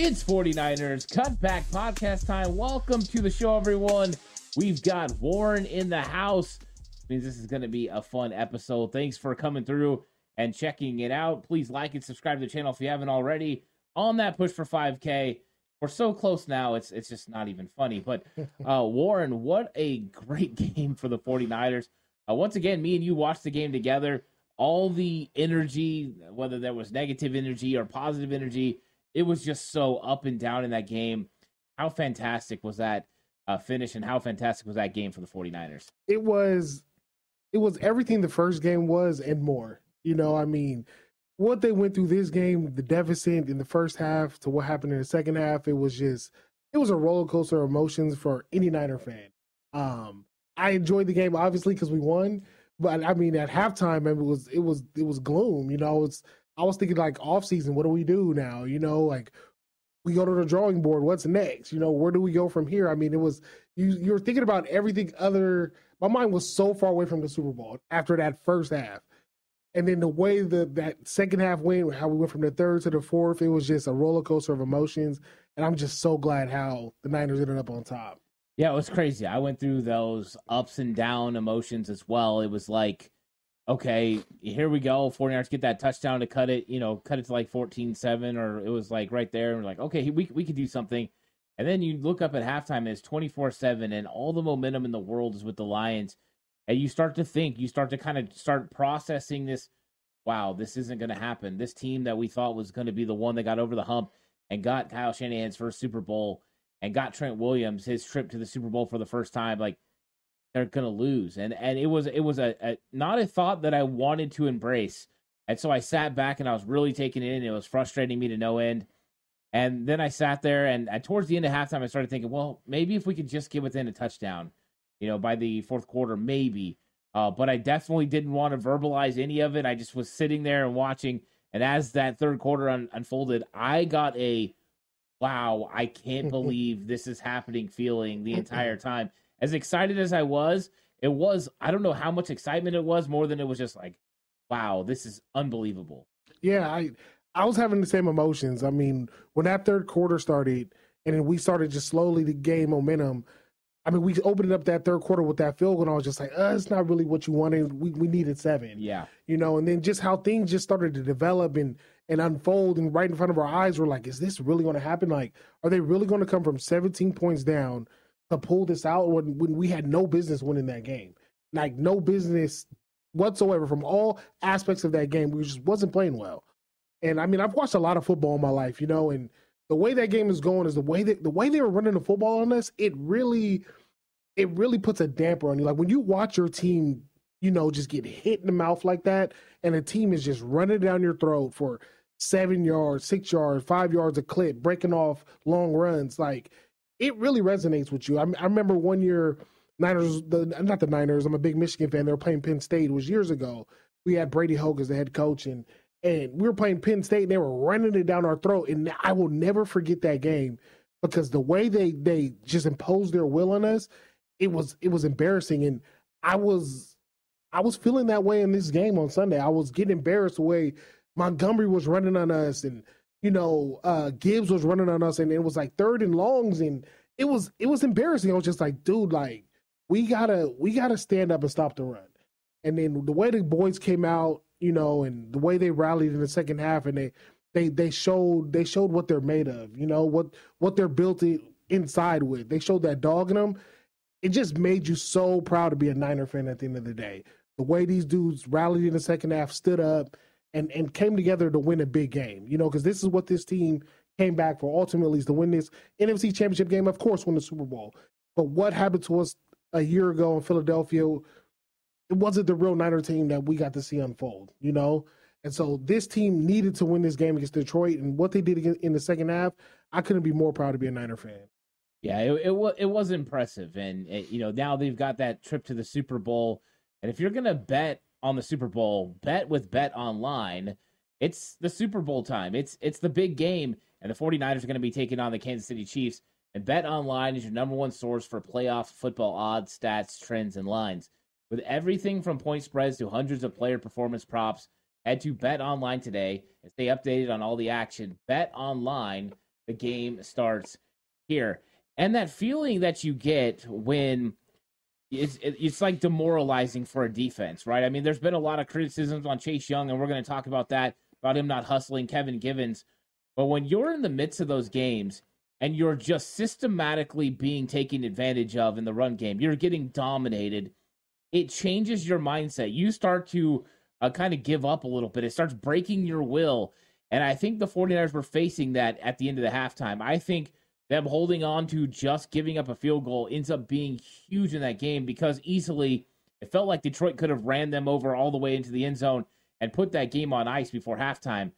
It's 49ers Cutback Podcast time. Welcome to the show, everyone. We've got Warren in the house. Means this is going to be a fun episode. Thanks for coming through and checking it out. Please like and subscribe to the channel if you haven't already. On that push for 5K. We're so close now, it's it's just not even funny. But uh, Warren, what a great game for the 49ers. Uh, once again, me and you watched the game together. All the energy, whether there was negative energy or positive energy, it was just so up and down in that game. How fantastic was that uh, finish and how fantastic was that game for the 49ers? It was it was everything the first game was and more. You know, I mean, what they went through this game, the deficit in the first half to what happened in the second half, it was just it was a roller coaster of emotions for any Niner fan. Um, I enjoyed the game obviously because we won, but I mean at halftime it was it was it was gloom. You know, it's I was thinking like off season, what do we do now? You know, like we go to the drawing board. What's next? You know, where do we go from here? I mean, it was you. You were thinking about everything other. My mind was so far away from the Super Bowl after that first half, and then the way that that second half went, how we went from the third to the fourth, it was just a roller coaster of emotions. And I'm just so glad how the Niners ended up on top. Yeah, it was crazy. I went through those ups and down emotions as well. It was like okay, here we go. 49ers get that touchdown to cut it, you know, cut it to like 14 7, or it was like right there. And we're like, okay, we, we could do something. And then you look up at halftime and it's 24 7, and all the momentum in the world is with the Lions. And you start to think, you start to kind of start processing this. Wow, this isn't going to happen. This team that we thought was going to be the one that got over the hump and got Kyle Shanahan's first Super Bowl and got Trent Williams his trip to the Super Bowl for the first time. Like, they're gonna lose, and and it was it was a, a not a thought that I wanted to embrace, and so I sat back and I was really taking it in. It was frustrating me to no end, and then I sat there and, towards the end of halftime I started thinking, well, maybe if we could just get within a touchdown, you know, by the fourth quarter, maybe. Uh, but I definitely didn't want to verbalize any of it. I just was sitting there and watching, and as that third quarter un- unfolded, I got a wow, I can't believe this is happening feeling the entire time as excited as I was, it was I don't know how much excitement it was more than it was just like, wow, this is unbelievable. Yeah, I I was having the same emotions. I mean, when that third quarter started and then we started just slowly to gain momentum. I mean, we opened up that third quarter with that field goal, and I was just like, uh, it's not really what you wanted. We we needed seven. Yeah. You know, and then just how things just started to develop and and unfold and right in front of our eyes, we're like, is this really going to happen? Like, are they really going to come from 17 points down to pull this out when, when we had no business winning that game. Like no business whatsoever from all aspects of that game. We just wasn't playing well. And I mean, I've watched a lot of football in my life, you know, and the way that game is going is the way that the way they were running the football on us, it really it really puts a damper on you. Like when you watch your team, you know, just get hit in the mouth like that, and the team is just running down your throat for seven yards, six yards, five yards a clip, breaking off long runs, like it really resonates with you. I, I remember one year, Niners, the, not the Niners. I'm a big Michigan fan. They were playing Penn State. It was years ago. We had Brady Hoke as the head coach, and and we were playing Penn State. And they were running it down our throat, and I will never forget that game because the way they they just imposed their will on us, it was it was embarrassing, and I was I was feeling that way in this game on Sunday. I was getting embarrassed the way Montgomery was running on us, and you know, uh, Gibbs was running on us and it was like third and longs and it was it was embarrassing. I was just like, dude, like we gotta we gotta stand up and stop the run. And then the way the boys came out, you know, and the way they rallied in the second half and they they they showed they showed what they're made of, you know, what what they're built inside with. They showed that dog in them. It just made you so proud to be a Niner fan at the end of the day. The way these dudes rallied in the second half, stood up, and and came together to win a big game. You know, because this is what this team came back for. Ultimately, is to win this NFC Championship game. Of course, win the Super Bowl. But what happened to us a year ago in Philadelphia? It wasn't the real Niner team that we got to see unfold. You know. And so this team needed to win this game against Detroit, and what they did in the second half, I couldn't be more proud to be a Niner fan. Yeah, it it, was it was impressive, and it, you know now they've got that trip to the Super Bowl, and if you're gonna bet on the Super Bowl, bet with Bet Online. It's the Super Bowl time. It's it's the big game, and the 49ers are going to be taking on the Kansas City Chiefs. And Bet Online is your number one source for playoff football odds, stats, trends, and lines. With everything from point spreads to hundreds of player performance props, head to Bet Online today and stay updated on all the action. Bet Online, the game starts here. And that feeling that you get when it's it's like demoralizing for a defense, right? I mean, there's been a lot of criticisms on Chase Young, and we're going to talk about that about him not hustling Kevin Givens. But when you're in the midst of those games and you're just systematically being taken advantage of in the run game, you're getting dominated. It changes your mindset. You start to uh, kind of give up a little bit. It starts breaking your will. And I think the 49ers were facing that at the end of the halftime. I think them holding on to just giving up a field goal ends up being huge in that game because easily it felt like Detroit could have ran them over all the way into the end zone and put that game on ice before halftime,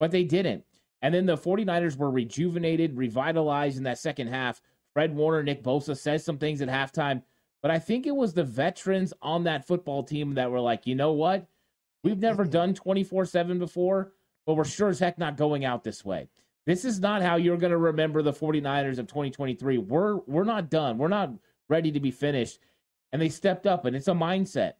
but they didn't. And then the 49ers were rejuvenated, revitalized in that second half. Fred Warner, Nick Bosa says some things at halftime, but I think it was the veterans on that football team that were like, you know what? We've never done 24 7 before, but we're sure as heck not going out this way. This is not how you're going to remember the 49ers of 2023. We're we're not done. We're not ready to be finished. And they stepped up and it's a mindset.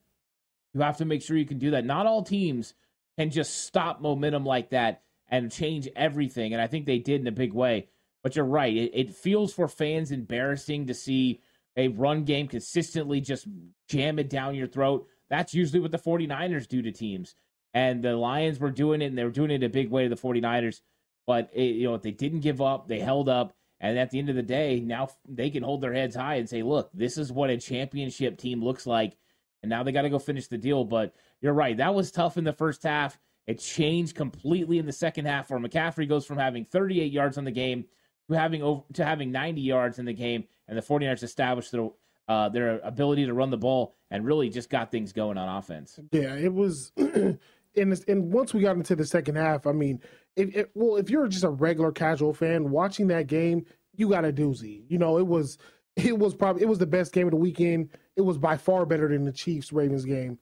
You have to make sure you can do that. Not all teams can just stop momentum like that and change everything. And I think they did in a big way. But you're right. It, it feels for fans embarrassing to see a run game consistently just jam it down your throat. That's usually what the 49ers do to teams. And the Lions were doing it, and they were doing it a big way to the 49ers. But, it, you know, if they didn't give up. They held up. And at the end of the day, now they can hold their heads high and say, look, this is what a championship team looks like and now they got to go finish the deal. But you're right, that was tough in the first half. It changed completely in the second half, where McCaffrey goes from having 38 yards on the game to having over to having 90 yards in the game, and the 49ers established their uh, their ability to run the ball and really just got things going on offense. Yeah, it was. and and once we got into the second half, I mean, if, if, well, if you're just a regular casual fan watching that game, you got a doozy. You know, it was it was probably it was the best game of the weekend. It was by far better than the Chiefs Ravens game.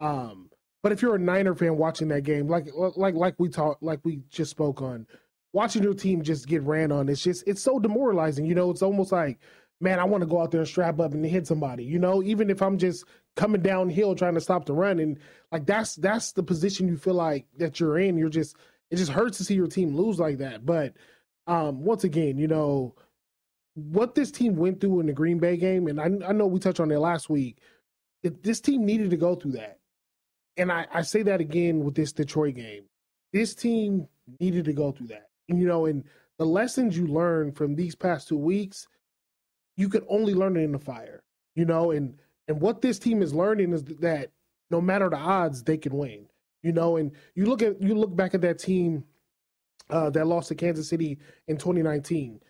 Um, but if you're a Niner fan watching that game, like like like we talked, like we just spoke on, watching your team just get ran on, it's just it's so demoralizing. You know, it's almost like, man, I want to go out there and strap up and hit somebody. You know, even if I'm just coming downhill trying to stop the run, and like that's that's the position you feel like that you're in. You're just it just hurts to see your team lose like that. But um, once again, you know, what this team went through in the Green Bay game, and I, I know we touched on it last week, it, this team needed to go through that. And I, I say that again with this Detroit game. This team needed to go through that. And, you know, and the lessons you learn from these past two weeks, you could only learn it in the fire. You know, and and what this team is learning is that no matter the odds, they can win. You know, and you look at you look back at that team uh, that lost to Kansas City in 2019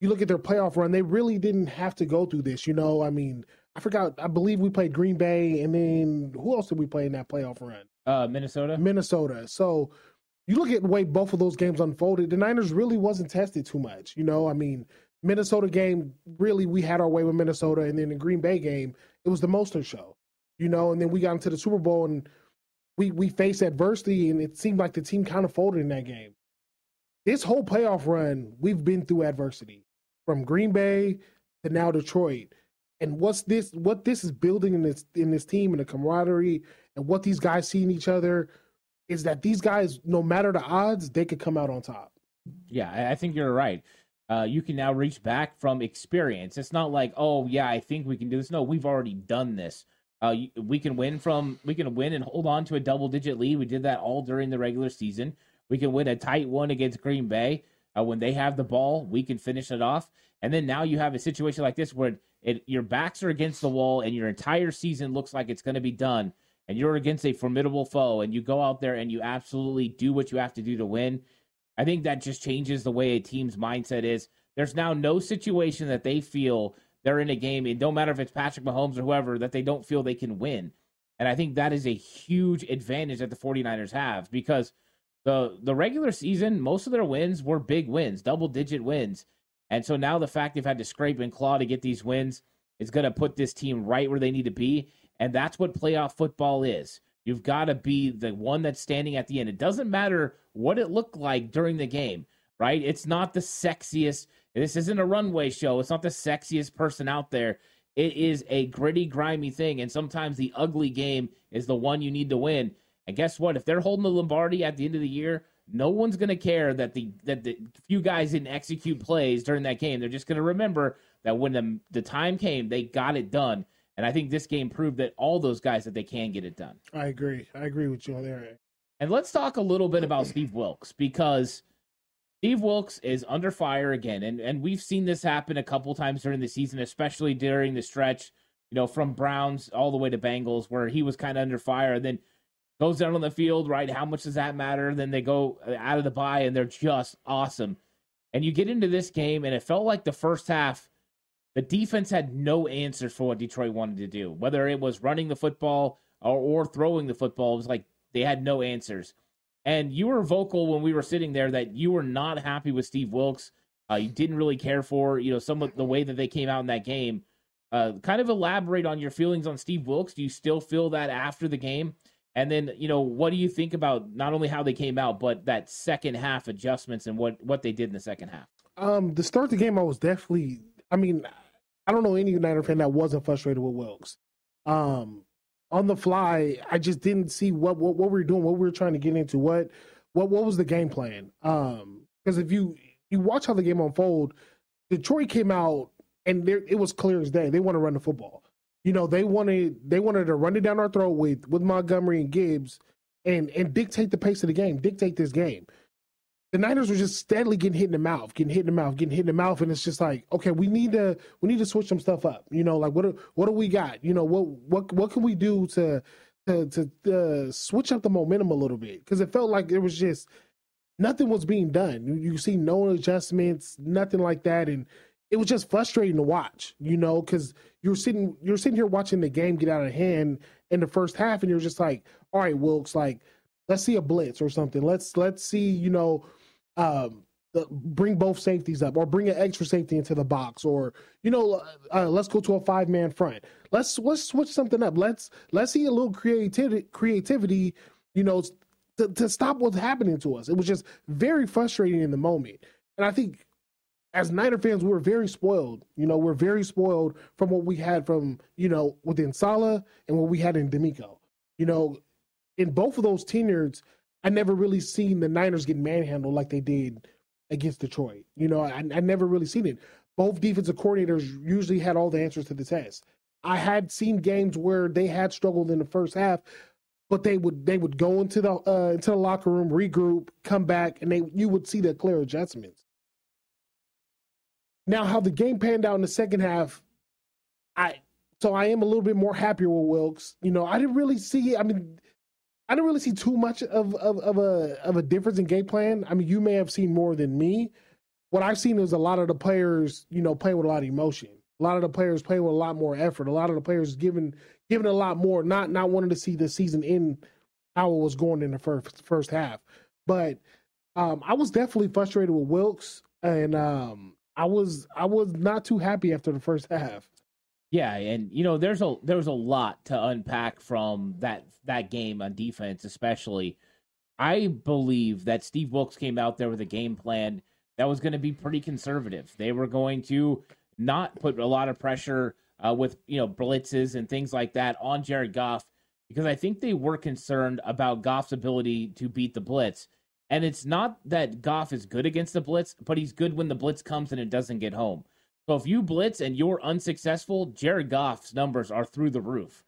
you look at their playoff run, they really didn't have to go through this. You know, I mean, I forgot. I believe we played Green Bay, and then who else did we play in that playoff run? Uh, Minnesota. Minnesota. So you look at the way both of those games unfolded. The Niners really wasn't tested too much. You know, I mean, Minnesota game really we had our way with Minnesota, and then the Green Bay game it was the Mostert show. You know, and then we got into the Super Bowl and we we faced adversity, and it seemed like the team kind of folded in that game. This whole playoff run, we've been through adversity from Green Bay to now Detroit. And what's this? What this is building in this in this team and the camaraderie and what these guys see in each other is that these guys, no matter the odds, they could come out on top. Yeah, I think you're right. Uh, you can now reach back from experience. It's not like, oh yeah, I think we can do this. No, we've already done this. Uh, we can win from we can win and hold on to a double digit lead. We did that all during the regular season. We can win a tight one against Green Bay. Uh, when they have the ball, we can finish it off. And then now you have a situation like this where it, your backs are against the wall and your entire season looks like it's going to be done. And you're against a formidable foe, and you go out there and you absolutely do what you have to do to win. I think that just changes the way a team's mindset is. There's now no situation that they feel they're in a game, and no matter if it's Patrick Mahomes or whoever, that they don't feel they can win. And I think that is a huge advantage that the 49ers have because the the regular season, most of their wins were big wins, double digit wins. And so now the fact they've had to scrape and claw to get these wins is going to put this team right where they need to be. And that's what playoff football is. You've got to be the one that's standing at the end. It doesn't matter what it looked like during the game, right? It's not the sexiest. This isn't a runway show. It's not the sexiest person out there. It is a gritty, grimy thing. And sometimes the ugly game is the one you need to win. And guess what? If they're holding the Lombardi at the end of the year, no one's going to care that the that the few guys didn't execute plays during that game. They're just going to remember that when the the time came, they got it done. And I think this game proved that all those guys that they can get it done. I agree. I agree with you on there. And let's talk a little bit about Steve Wilks because Steve Wilks is under fire again. And and we've seen this happen a couple times during the season, especially during the stretch, you know, from Browns all the way to Bengals, where he was kind of under fire and then goes down on the field, right? How much does that matter? Then they go uh, out of the bye and they're just awesome. And you get into this game, and it felt like the first half, the defense had no answers for what Detroit wanted to do, whether it was running the football or, or throwing the football. It was like they had no answers. And you were vocal when we were sitting there that you were not happy with Steve Wilks. Uh, you didn't really care for, you know, some of the way that they came out in that game. Uh, kind of elaborate on your feelings on Steve Wilks. Do you still feel that after the game? And then, you know, what do you think about not only how they came out, but that second half adjustments and what what they did in the second half? Um, to start the game, I was definitely. I mean, I don't know any United fan that wasn't frustrated with Wilks. Um, on the fly, I just didn't see what what, what we were doing, what we were trying to get into, what what what was the game plan? Um, because if you you watch how the game unfold, Detroit came out and there, it was clear as day they want to run the football you know, they wanted they wanted to run it down our throat with with Montgomery and Gibbs and and dictate the pace of the game, dictate this game. The Niners were just steadily getting hit in the mouth, getting hit in the mouth, getting hit in the mouth, and it's just like, okay, we need to we need to switch some stuff up. You know, like what do, what do we got? You know, what what what can we do to to to uh, switch up the momentum a little bit? Because it felt like it was just nothing was being done. You, you see no adjustments, nothing like that, and it was just frustrating to watch, you know, because you're sitting you're sitting here watching the game get out of hand in the first half, and you're just like, all right, Wilks, like let's see a blitz or something. Let's let's see, you know, um, bring both safeties up or bring an extra safety into the box or you know uh, uh let's go to a five man front let's let's switch something up let's let's see a little creativity creativity you know to, to stop what's happening to us it was just very frustrating in the moment and i think as Niner fans, we're very spoiled. You know, we're very spoiled from what we had from, you know, within Saleh and what we had in DeMeco. You know, in both of those tenures, I never really seen the Niners get manhandled like they did against Detroit. You know, I, I never really seen it. Both defensive coordinators usually had all the answers to the test. I had seen games where they had struggled in the first half, but they would they would go into the uh, into the locker room, regroup, come back, and they you would see the clear adjustments. Now, how the game panned out in the second half, I so I am a little bit more happier with Wilks. You know, I didn't really see. I mean, I didn't really see too much of of, of a of a difference in game plan. I mean, you may have seen more than me. What I've seen is a lot of the players, you know, playing with a lot of emotion. A lot of the players playing with a lot more effort. A lot of the players giving giving a lot more, not not wanting to see the season end how it was going in the first first half. But um, I was definitely frustrated with Wilks, and um, I was I was not too happy after the first half. Yeah, and you know, there's a there's a lot to unpack from that that game on defense, especially. I believe that Steve Wilks came out there with a game plan that was going to be pretty conservative. They were going to not put a lot of pressure uh, with you know blitzes and things like that on Jared Goff because I think they were concerned about Goff's ability to beat the blitz. And it's not that Goff is good against the blitz, but he's good when the blitz comes and it doesn't get home. So if you blitz and you're unsuccessful, Jared Goff's numbers are through the roof.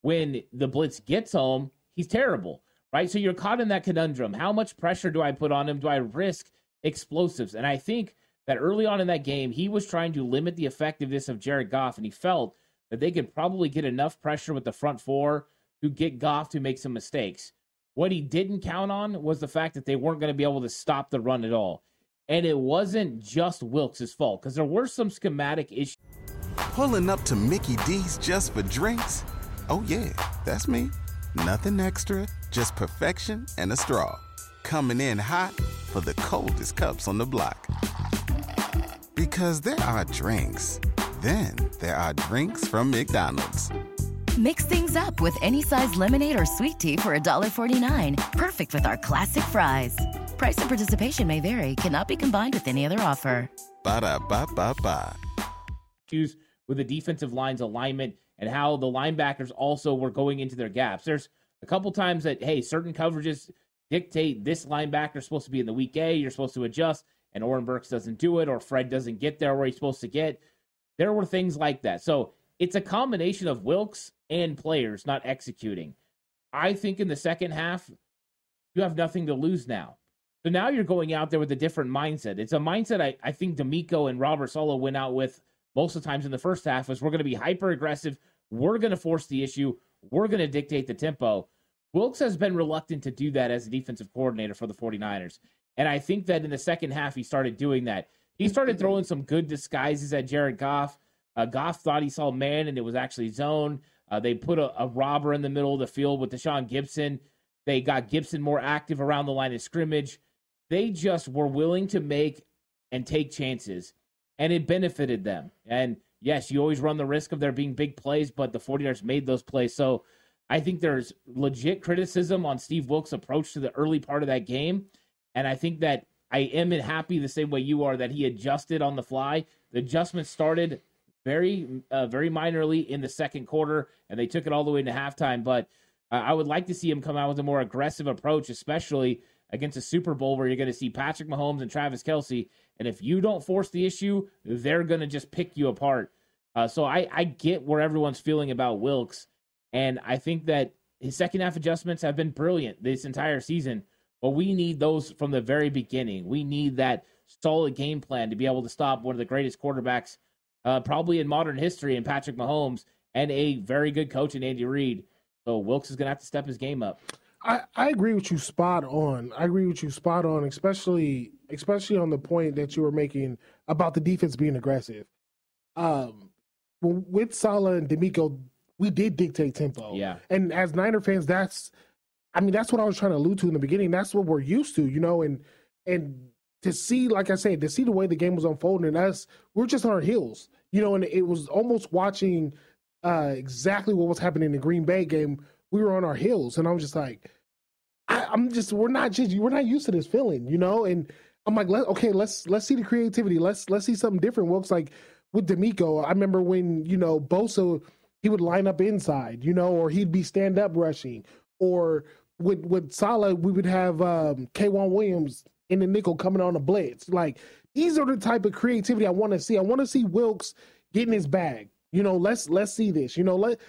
When the blitz gets home, he's terrible, right? So you're caught in that conundrum. How much pressure do I put on him? Do I risk explosives? And I think that early on in that game, he was trying to limit the effectiveness of Jared Goff, and he felt that they could probably get enough pressure with the front four to get Goff to make some mistakes. What he didn't count on was the fact that they weren't going to be able to stop the run at all. And it wasn't just Wilks' fault because there were some schematic issues. Pulling up to Mickey D's just for drinks? Oh, yeah, that's me. Nothing extra, just perfection and a straw. Coming in hot for the coldest cups on the block. Because there are drinks, then there are drinks from McDonald's. Mix things up with any size lemonade or sweet tea for $1.49. Perfect with our classic fries. Price and participation may vary, cannot be combined with any other offer. Ba da ba ba ba. Issues with the defensive line's alignment and how the linebackers also were going into their gaps. There's a couple times that, hey, certain coverages dictate this linebacker is supposed to be in the weak A, you're supposed to adjust, and Oren Burks doesn't do it, or Fred doesn't get there where he's supposed to get. There were things like that. So it's a combination of Wilks and players not executing. I think in the second half, you have nothing to lose now. So now you're going out there with a different mindset. It's a mindset I, I think DeMeco and Robert Saleh went out with most of the times in the first half was we're going to be hyper aggressive. We're going to force the issue. We're going to dictate the tempo. Wilks has been reluctant to do that as a defensive coordinator for the 49ers. And I think that in the second half, he started doing that. He started throwing some good disguises at Jared Goff. Uh, Goff thought he saw man, and it was actually zone. Uh, they put a, a, robber in the middle of the field with Tashaun Gipson. They got Gipson more active around the line of scrimmage. They just were willing to make and take chances, and it benefited them. And yes, you always run the risk of there being big plays, but the 49ers made those plays. So I think there's legit criticism on Steve Wilks' approach to the early part of that game. And I think that I am happy the same way you are that he adjusted on the fly. The adjustment started very, uh, very minorly in the second quarter, and they took it all the way into halftime. But uh, I would like to see him come out with a more aggressive approach, especially against a Super Bowl where you're going to see Patrick Mahomes and Travis Kelce. And if you don't force the issue, they're going to just pick you apart. Uh, so I, I get where everyone's feeling about Wilks. And I think that his second half adjustments have been brilliant this entire season. But we need those from the very beginning. We need that solid game plan to be able to stop one of the greatest quarterbacks uh, probably in modern history in Patrick Mahomes and a very good coach in Andy Reid. So Wilks is going to have to step his game up. I, I agree with you spot on. I agree with you spot on, especially especially on the point that you were making about the defense being aggressive. Um, with Saleh and DeMeco, we did dictate tempo. Yeah. And as Niner fans, that's I mean, that's what I was trying to allude to in the beginning. That's what we're used to, you know, and and to see, like I said, to see the way the game was unfolding, and us, we're just on our heels, you know, and it was almost watching uh, exactly what was happening in the Green Bay game. We were on our heels, and I was just like, I, am just, we're not just, we're not used to this feeling, you know, and I'm like, Let, okay, let's let's see the creativity, let's let's see something different. Looks like with DeMeco, I remember when you know Bosa, he would line up inside, you know, or he'd be stand up rushing, or with with Saleh, we would have um, K'Waun Williams in the nickel coming on a blitz. Like these are the type of creativity I want to see. I want to see Wilks getting his bag. You know, let's let's see this. You know, let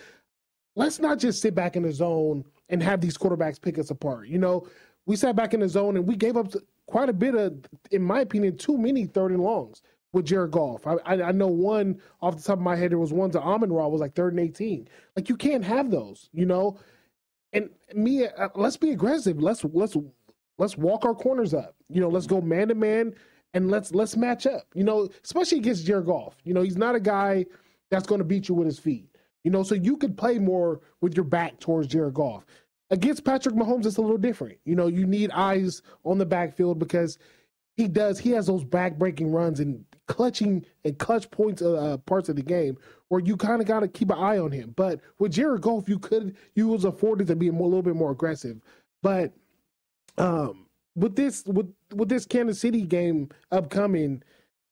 let's not just sit back in the zone and have these quarterbacks pick us apart. You know, we sat back in the zone and we gave up quite a bit of, in my opinion, too many third and longs with Jared Goff. I, I, I know one off the top of my head. There was one to Amon Ra was like third and eighteen. Like you can't have those. You know, and me, uh, let's be aggressive. Let's let's let's walk our corners up. You know, let's go man to man and let's let's match up. You know, especially against Jared Goff. You know, he's not a guy that's going to beat you with his feet. You know, so you could play more with your back towards Jared Goff. Against Patrick Mahomes, it's a little different. You know, you need eyes on the backfield because he does. He has those back breaking runs and clutching and clutch points uh, uh parts of the game where you kind of got to keep an eye on him. But with Jared Goff, you could you was afforded to be a, a little bit more aggressive. But um, with this with with this Kansas City game upcoming,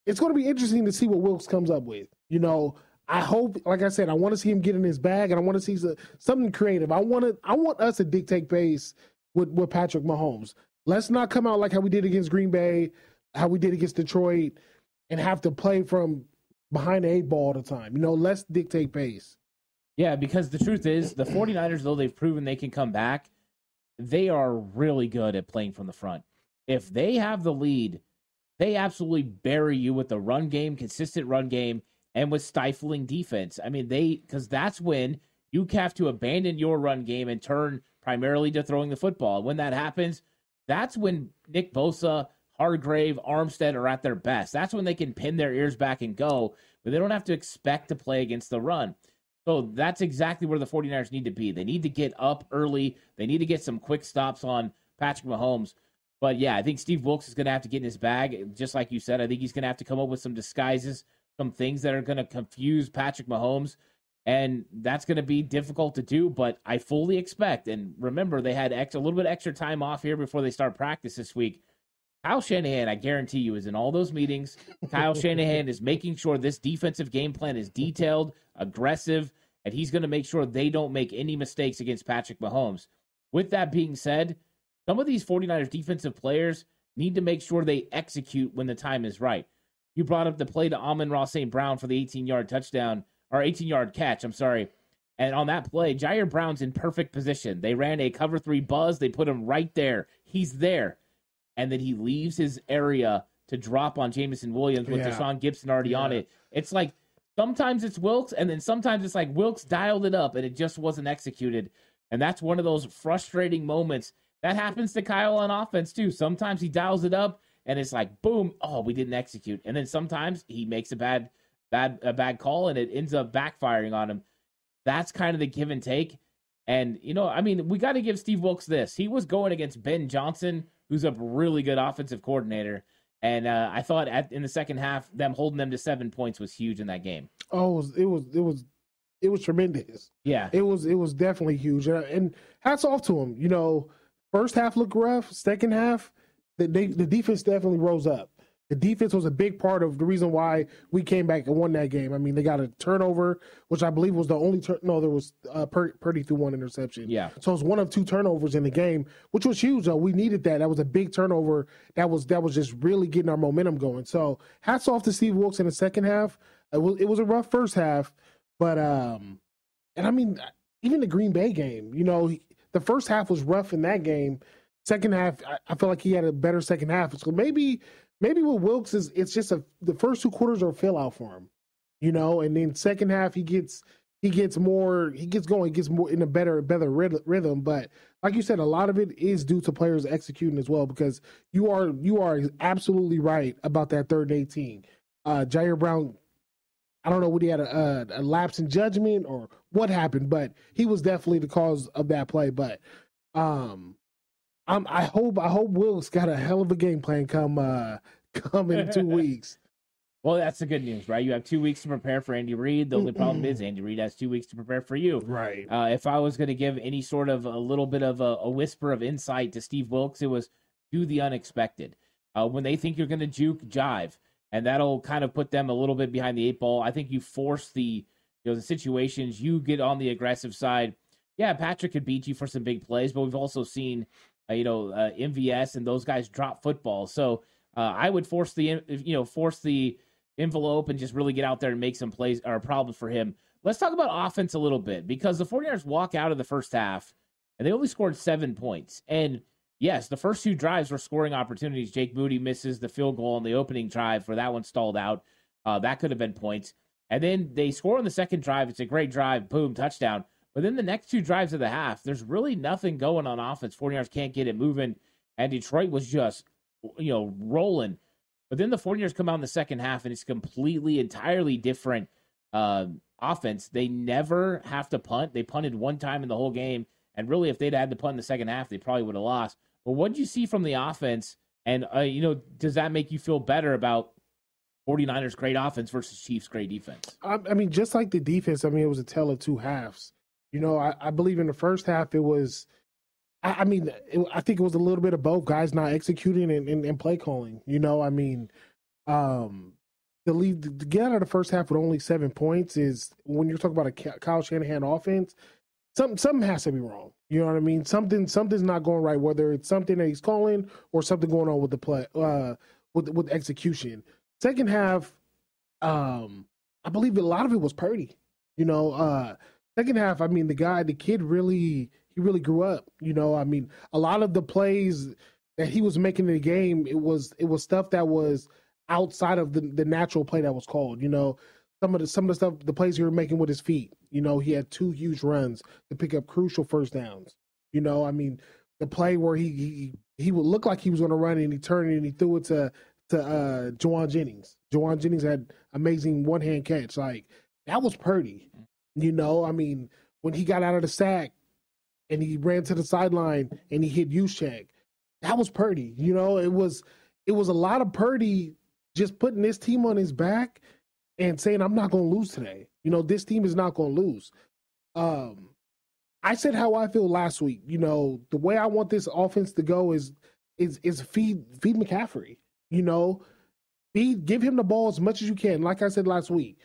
it's going to be interesting to see what Wilks comes up with. You know, I hope, like I said, I want to see him get in his bag, and I want to see something creative. I want to, I want us to dictate pace with with Patrick Mahomes. Let's not come out like how we did against Green Bay, how we did against Detroit, and have to play from behind the eight ball all the time. You know, let's dictate pace. Yeah, because the truth is, the 49ers, though they've proven they can come back, they are really good at playing from the front. If they have the lead, they absolutely bury you with the run game, consistent run game, and with stifling defense. I mean, they because that's when you have to abandon your run game and turn primarily to throwing the football. When that happens, that's when Nick Bosa, Hargrave, Armstead are at their best. That's when they can pin their ears back and go, but they don't have to expect to play against the run. So that's exactly where the 49ers need to be. They need to get up early. They need to get some quick stops on Patrick Mahomes. But yeah, I think Steve Wilks is going to have to get in his bag. Just like you said, I think he's going to have to come up with some disguises, some things that are going to confuse Patrick Mahomes. And that's going to be difficult to do, but I fully expect. And remember, they had ex- a little bit extra time off here before they start practice this week. Kyle Shanahan, I guarantee you, is in all those meetings. Kyle Shanahan is making sure this defensive game plan is detailed, aggressive, and he's going to make sure they don't make any mistakes against Patrick Mahomes. With that being said, some of these 49ers defensive players need to make sure they execute when the time is right. You brought up the play to Amon Ross St. Brown for the 18 yard touchdown, or 18 yard catch, I'm sorry. And on that play, Ji'Ayir Brown's in perfect position. They ran a cover three buzz, they put him right there. He's there and then he leaves his area to drop on Jameson Williams with Yeah. Tashaun Gipson already on it. It's like sometimes it's Wilks, and then sometimes it's like Wilks dialed it up and it just wasn't executed. And that's one of those frustrating moments. That happens to Kyle on offense too. Sometimes he dials it up and it's like boom, oh, we didn't execute. And then sometimes he makes a bad bad a bad call and it ends up backfiring on him. That's kind of the give and take. And you know, I mean, we got to give Steve Wilks this. He was going against Ben Johnson, who's a really good offensive coordinator. And uh, I thought at, in the second half, them holding them to seven points was huge in that game. Oh, it was it was it was, it was tremendous. Yeah, It was it was definitely huge, and, and hats off to him. You know, first half looked rough. Second half, the they, the defense definitely rose up. The defense was a big part of the reason why we came back and won that game. I mean, they got a turnover, which I believe was the only turn. No, there was uh, Pur- Purdy threw one interception. Yeah. so it was one of two turnovers in the game, which was huge. Though we needed that. That was a big turnover. That was that was just really getting our momentum going. So hats off to Steve Wilks in the second half. It was it was a rough first half, but um, and I mean even the Green Bay game. You know, he, the first half was rough in that game. Second half, I, I feel like he had a better second half. So maybe maybe with Wilks is it's just a the first two quarters are a fill out for him, you know, and then second half he gets he gets more he gets going, gets more in a better better rhythm. But like you said, a lot of it is due to players executing as well because you are you are absolutely right about that third and eighteen. Uh, Ji'Ayir Brown, I don't know what he had a, a, a lapse in judgment or what happened, but he was definitely the cause of that play. But um, I'm, I hope I hope Wilks got a hell of a game plan come uh come in two weeks. well, that's the good news, right? You have two weeks to prepare for Andy Reid. The only problem is Andy Reid has two weeks to prepare for you. Right. Uh, if I was going to give any sort of a little bit of a, a whisper of insight to Steve Wilks, it was do the unexpected. Uh, when they think you're going to juke, jive, and that'll kind of put them a little bit behind the eight ball. I think you force the you know the situations. You get on the aggressive side. Yeah, Patrick could beat you for some big plays, but we've also seen you know uh, MVS and those guys drop football. So uh, I would force the you know force the envelope and just really get out there and make some plays or problems for him. Let's talk about offense a little bit because the 49ers walk out of the first half and they only scored seven points. And yes, the first two drives were scoring opportunities. Jake Moody misses the field goal on the opening drive where that one stalled out. Uh, that could have been points. And then they score on the second drive. It's a great drive. Boom, touchdown. But then the next two drives of the half, there's really nothing going on offense. 49ers can't get it moving. And Detroit was just, you know, rolling. But then the 49ers come out in the second half and it's completely, entirely different uh, offense. They never have to punt. They punted one time in the whole game. And really, if they'd had to punt in the second half, they probably would have lost. But what did you see from the offense? And, uh, you know, does that make you feel better about 49ers great offense versus Chiefs great defense? I, I mean, just like the defense, I mean, it was a tale of two halves. You know, I, I believe in the first half it was. I, I mean, it, I think it was a little bit of both guys not executing and, and, and play calling. You know, I mean, um, to leave to get out of the first half with only seven points is when you're talking about a Ky- Kyle Shanahan offense. Something something has to be wrong. You know what I mean? Something something's not going right. Whether it's something that he's calling or something going on with the play, uh, with with execution. Second half, um, I believe a lot of it was Purdy. You know, uh, second half, I mean, the guy, the kid really, he really grew up. You know, I mean, a lot of the plays that he was making in the game, it was it was stuff that was outside of the the natural play that was called. You know, some of the some of the stuff, the plays he was making with his feet. You know, he had two huge runs to pick up crucial first downs. You know, I mean, the play where he he, he would look like he was going to run and he turned and he threw it to to uh Jauan Jennings. Jauan Jennings had amazing one hand catch. Like that was Purdy. You know, I mean, when he got out of the sack and he ran to the sideline and he hit Juszczyk, that was Purdy. You know, it was it was a lot of Purdy just putting this team on his back and saying, I'm not gonna lose today. You know, this team is not gonna lose. Um I said how I feel last week. You know, the way I want this offense to go is is is feed feed McCaffrey. You know, feed give him the ball as much as you can. Like I said last week,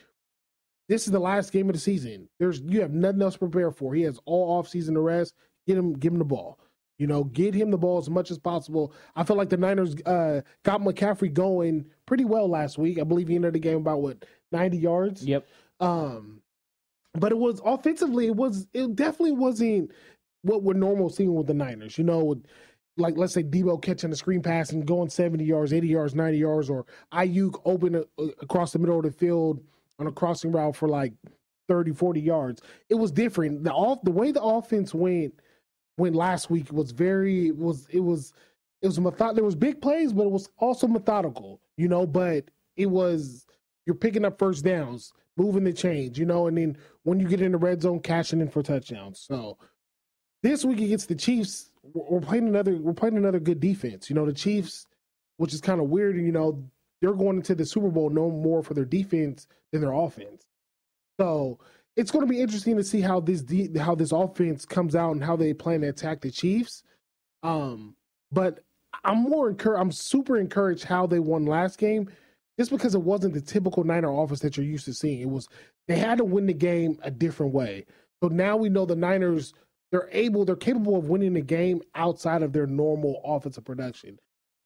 this is the last game of the season. There's you have nothing else to prepare for. He has all off season to rest. Get him, give him the ball. You know, get him the ball as much as possible. I feel like the Niners uh, got McCaffrey going pretty well last week. I believe he ended the game about what ninety yards. Yep. Um, but it was offensively, it was it definitely wasn't what we're normal seeing with the Niners. You know, like let's say Deebo catching a screen pass and going seventy yards, eighty yards, ninety yards, or Aiyuk open a, a, across the middle of the field on a crossing route for like 30, 40 yards. It was different. The off the way the offense went went last week was very was it was it was method there was big plays, but it was also methodical, you know, but it was you're picking up first downs, moving the change, you know, and then when you get in the red zone, cashing in for touchdowns. So this week against the Chiefs, we're playing another we're playing another good defense. You know, the Chiefs, which is kind of weird, and you know, they're going into the Super Bowl no more for their defense than their offense. So it's going to be interesting to see how this de- how this offense comes out and how they plan to attack the Chiefs. Um, but I'm more encouraged. I'm super encouraged how they won last game, just because it wasn't the typical Niner offense that you're used to seeing. It was they had to win the game a different way. So now we know the Niners they're able, they're capable of winning the game outside of their normal offensive production.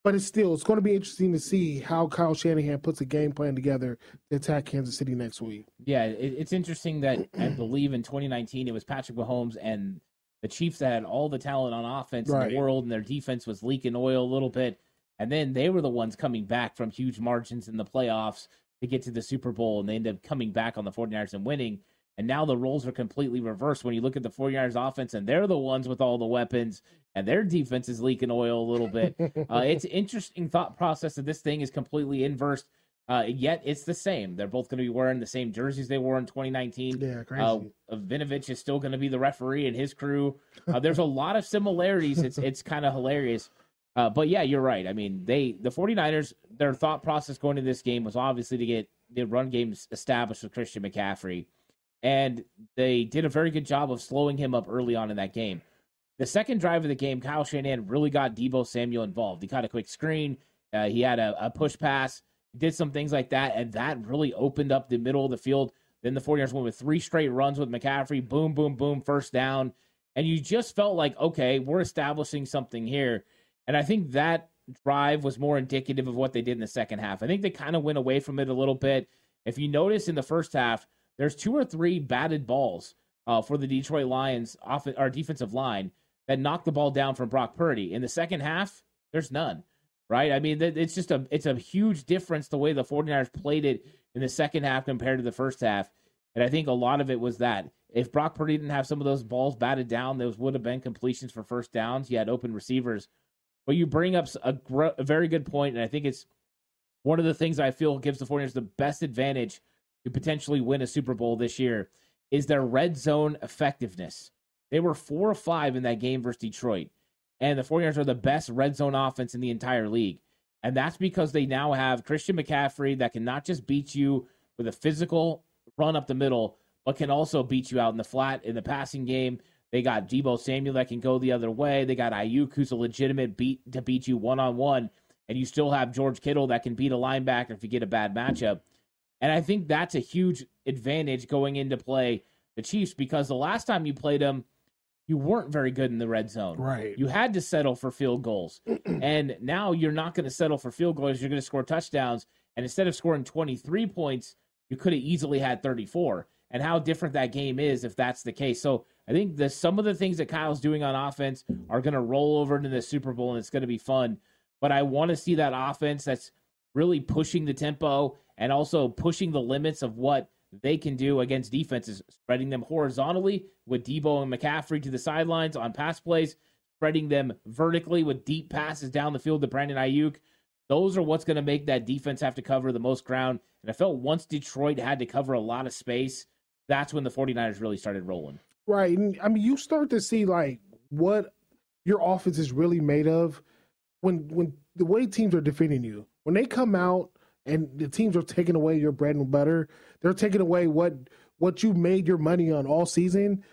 But it's still, it's going to be interesting to see how Kyle Shanahan puts a game plan together to attack Kansas City next week. Yeah, it, it's interesting that I believe in 2019 it was Patrick Mahomes and the Chiefs that had all the talent on offense right. in the world, and their defense was leaking oil a little bit. And then they were the ones coming back from huge margins in the playoffs to get to the Super Bowl, and they ended up coming back on the 49ers and winning. And now the roles are completely reversed when you look at the 49ers offense, and they're the ones with all the weapons, and their defense is leaking oil a little bit. uh, it's interesting thought process that this thing is completely inversed. Uh, yet it's the same. They're both going to be wearing the same jerseys they wore in 2019. Yeah, crazy. Uh, Vinovich is still going to be the referee and his crew. Uh, there's a lot of similarities. It's it's kind of hilarious. Uh, but yeah, you're right. I mean, they the 49ers, their thought process going into this game was obviously to get the run game established with Christian McCaffrey and they did a very good job of slowing him up early on in that game. The second drive of the game, Kyle Shanahan really got Deebo Samuel involved. He caught a quick screen, uh, he had a, a, push pass, did some things like that, and that really opened up the middle of the field. Then the 49ers went with three straight runs with McCaffrey, boom, boom, boom, first down. And you just felt like, okay, we're establishing something here. And I think that drive was more indicative of what they did in the second half. I think they kind of went away from it a little bit. If you notice in the first half, there's two or three batted balls uh, for the Detroit Lions off our defensive line that knocked the ball down from Brock Purdy. In the second half, there's none. Right? I mean, it's just a it's a huge difference the way the 49ers played it in the second half compared to the first half. And I think a lot of it was that if Brock Purdy didn't have some of those balls batted down, those would have been completions for first downs. You had open receivers. But you bring up a, gr- a very good point, and I think it's one of the things I feel gives the 49ers the best advantage to potentially win a Super Bowl this year is their red zone effectiveness. They were four or five in that game versus Detroit. And the 49ers are the best red zone offense in the entire league. And that's because they now have Christian McCaffrey that can not just beat you with a physical run up the middle, but can also beat you out in the flat in the passing game. They got Deebo Samuel that can go the other way. They got Aiyuk, who's a legitimate beat to beat you one on one. And you still have George Kittle that can beat a linebacker if you get a bad matchup. And I think that's a huge advantage going into play the Chiefs because the last time you played them, you weren't very good in the red zone. Right. You had to settle for field goals. and now you're not going to settle for field goals. You're going to score touchdowns. And instead of scoring 23 points, you could have easily had 34. And how different that game is if that's the case. So I think the some of the things that Kyle's doing on offense are going to roll over into the Super Bowl and it's going to be fun. But I want to see that offense that's really pushing the tempo and also pushing the limits of what they can do against defenses, spreading them horizontally with Deebo and McCaffrey to the sidelines on pass plays, spreading them vertically with deep passes down the field to Brandon Aiyuk. Those are what's going to make that defense have to cover the most ground. And I felt once Detroit had to cover a lot of space, that's when the 49ers really started rolling. Right. And I mean, you start to see like what your offense is really made of when when the way teams are defending you, when they come out and the teams are taking away your bread and butter, they're taking away what what you made your money on all season.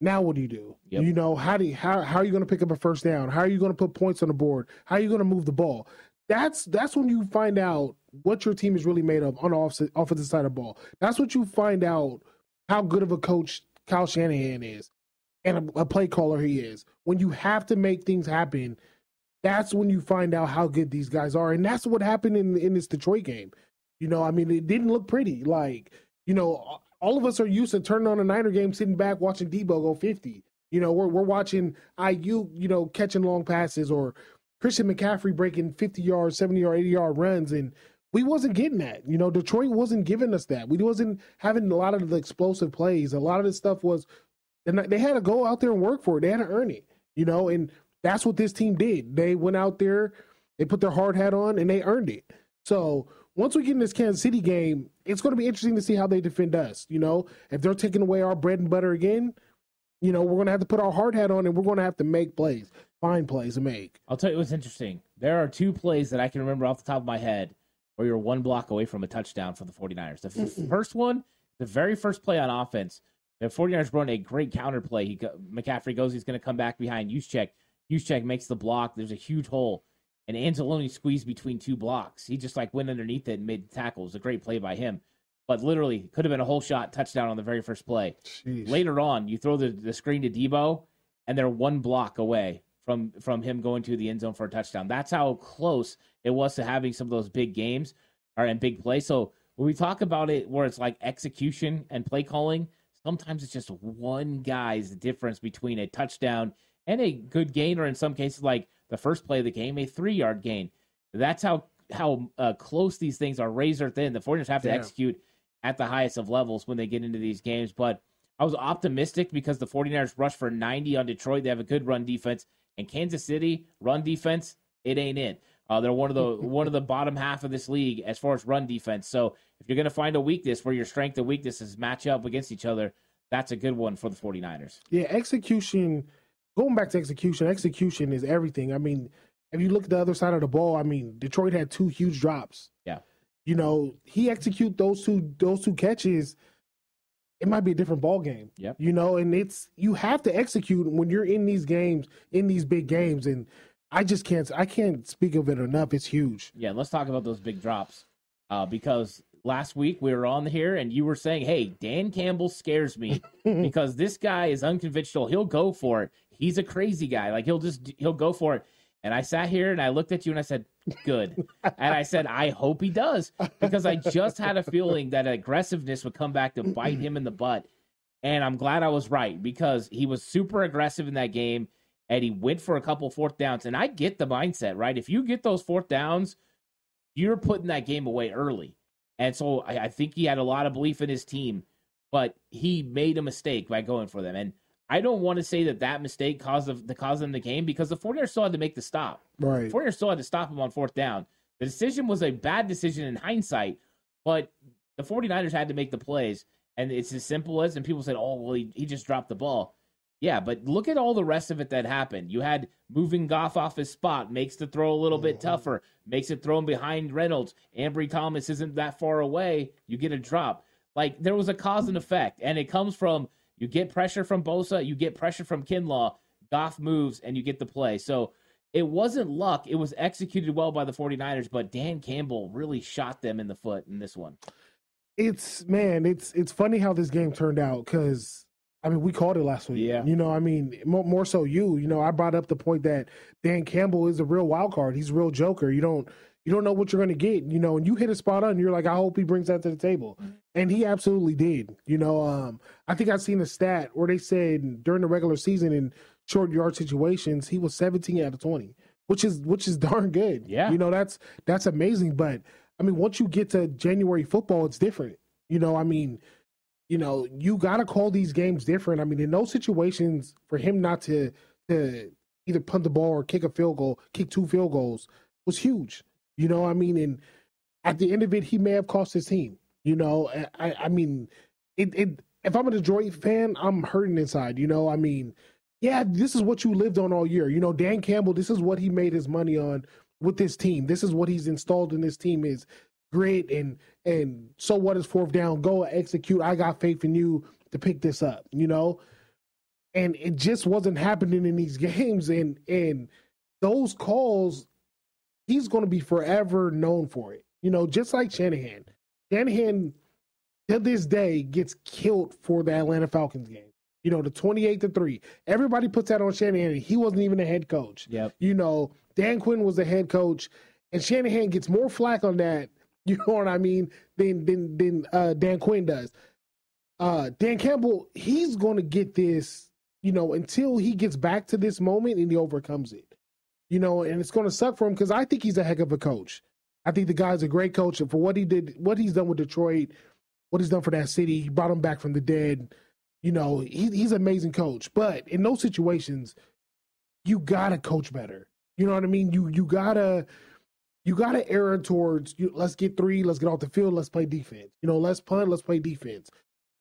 Now what do you do? Yep. You know how do you, how how are you going to pick up a first down? How are you going to put points on the board? How are you going to move the ball? That's that's when you find out what your team is really made of on the offensive, offensive side of the ball. That's what you find out how good of a coach Kyle Shanahan is and a, a play caller he is. When you have to make things happen, that's when you find out how good these guys are. And that's what happened in in this Detroit game. You know, I mean, it didn't look pretty. Like, you know, all of us are used to turning on a Niner game, sitting back watching Deebo go 50. You know, we're we're watching Aiyuk, you know, catching long passes or Christian McCaffrey breaking 50 yard, 70 yard, 80 yard runs. And we wasn't getting that. You know, Detroit wasn't giving us that. We wasn't having a lot of the explosive plays. A lot of the stuff was, and they had to go out there and work for it. They had to earn it, you know, and that's what this team did. They went out there, they put their hard hat on, and they earned it. So once we get in this Kansas City game, it's going to be interesting to see how they defend us. You know, if they're taking away our bread and butter again, you know, we're going to have to put our hard hat on and we're going to have to make plays, find plays to make. I'll tell you what's interesting. There are two plays that I can remember off the top of my head where you're one block away from a touchdown for the 49ers. The f- first one, the very first play on offense, the 49ers run a great counter play. He go, McCaffrey goes, he's going to come back behind Juszczyk. Juszczyk makes the block. There's a huge hole. And Anzalone squeezed between two blocks. He just like went underneath it and made the tackle. It was a great play by him. But literally, could have been a whole shot touchdown on the very first play. Jeez. Later on, you throw the, the screen to Deebo, and they're one block away from from him going to the end zone for a touchdown. That's how close it was to having some of those big games or and big plays. So when we talk about it, where it's like execution and play calling, sometimes it's just one guy's difference between a touchdown and a good gain, or in some cases, like the first play of the game, a three yard gain. That's how how uh, close these things are razor thin. The 49ers have to Yeah. execute at the highest of levels when they get into these games. But I was optimistic because the 49ers rushed for 90 on Detroit. They have a good run defense. And Kansas City run defense, it ain't it. Uh, they're one of the one of the bottom half of this league as far as run defense. So if you're going to find a weakness where your strength and weaknesses match up against each other, that's a good one for the 49ers. Yeah, execution. Going back to execution, execution is everything. I mean, if you look at the other side of the ball, I mean, Detroit had two huge drops. Yeah. You know, he execute those two those two catches, it might be a different ball game. Yeah. You know, and it's you have to execute when you're in these games, in these big games, and I just can't I can't speak of it enough. It's huge. Yeah, let's talk about those big drops. Uh, because last week we were on here and you were saying, "Hey, Dan Campbell scares me because this guy is unconventional. He'll go for it. He's a crazy guy. Like he'll just he'll go for it." And I sat here and I looked at you and I said, "Good." and I said, "I hope he does," because I just had a feeling that aggressiveness would come back to bite him in the butt. And I'm glad I was right because he was super aggressive in that game and he went for a couple fourth downs. And I get the mindset, right? If you get those fourth downs, you're putting that game away early. And so I, I think he had a lot of belief in his team, but he made a mistake by going for them. And I don't want to say that that mistake caused the, the cause them the game because the 49ers still had to make the stop. Right. The 49ers still had to stop him on fourth down. The decision was a bad decision in hindsight, but the 49ers had to make the plays. And it's as simple as, and people said, oh, well, he, he just dropped the ball. Yeah, but look at all the rest of it that happened. You had moving Goff off his spot, makes the throw a little bit mm-hmm. tougher, makes it thrown behind Reynolds. Ambry Thomas isn't that far away. You get a drop. Like there was a cause and effect, and it comes from you get pressure from Bosa, you get pressure from Kinlaw, Goff moves, and you get the play. So it wasn't luck. It was executed well by the 49ers, but Dan Campbell really shot them in the foot in this one. it's man, it's it's funny how this game turned out because I mean we called it last week. Yeah. you know, I mean more, more so you. You know, I brought up the point that Dan Campbell is a real wild card. He's a real joker. You don't you don't know what you're going to get. You know, and you hit a spot on. You're like, I hope he brings that to the table, and he absolutely did. You know, um, I think I've seen a stat where they said during the regular season in short yard situations he was 17 out of 20, which is which is darn good. Yeah. you know that's that's amazing. But I mean, once you get to January football, it's different. You know, I mean, you know, you got to call these games different. I mean, in those situations, for him not to to either punt the ball or kick a field goal, kick two field goals was huge. You know, I mean, and at the end of it, he may have cost his team. You know, I, I mean, it, it. If I'm a Detroit fan, I'm hurting inside. You know, I mean, yeah, this is what you lived on all year. You know, Dan Campbell, this is what he made his money on with this team. This is what he's installed in this team is grit and and so what is fourth down? Go execute. I got faith in you to pick this up, you know? And it just wasn't happening in these games and and those calls he's going to be forever known for it. You know, just like Shanahan. Shanahan to this day gets killed for the Atlanta Falcons game. You know, the 28 to 3. Everybody puts that on Shanahan. He wasn't even a head coach. Yep. You know, Dan Quinn was the head coach, and Shanahan gets more flack on that, you know what I mean, than than than uh, Dan Quinn does. Uh, Dan Campbell, he's gonna get this, you know, until he gets back to this moment and he overcomes it. You know, and it's gonna suck for him because I think he's a heck of a coach. I think the guy's a great coach, and for what he did, what he's done with Detroit, what he's done for that city, he brought him back from the dead. You know, he, he's an amazing coach. But in those situations, you gotta coach better. You know what I mean? You you gotta you gotta err towards you, let's get three, let's get off the field, let's play defense. You know, let's punt, let's play defense.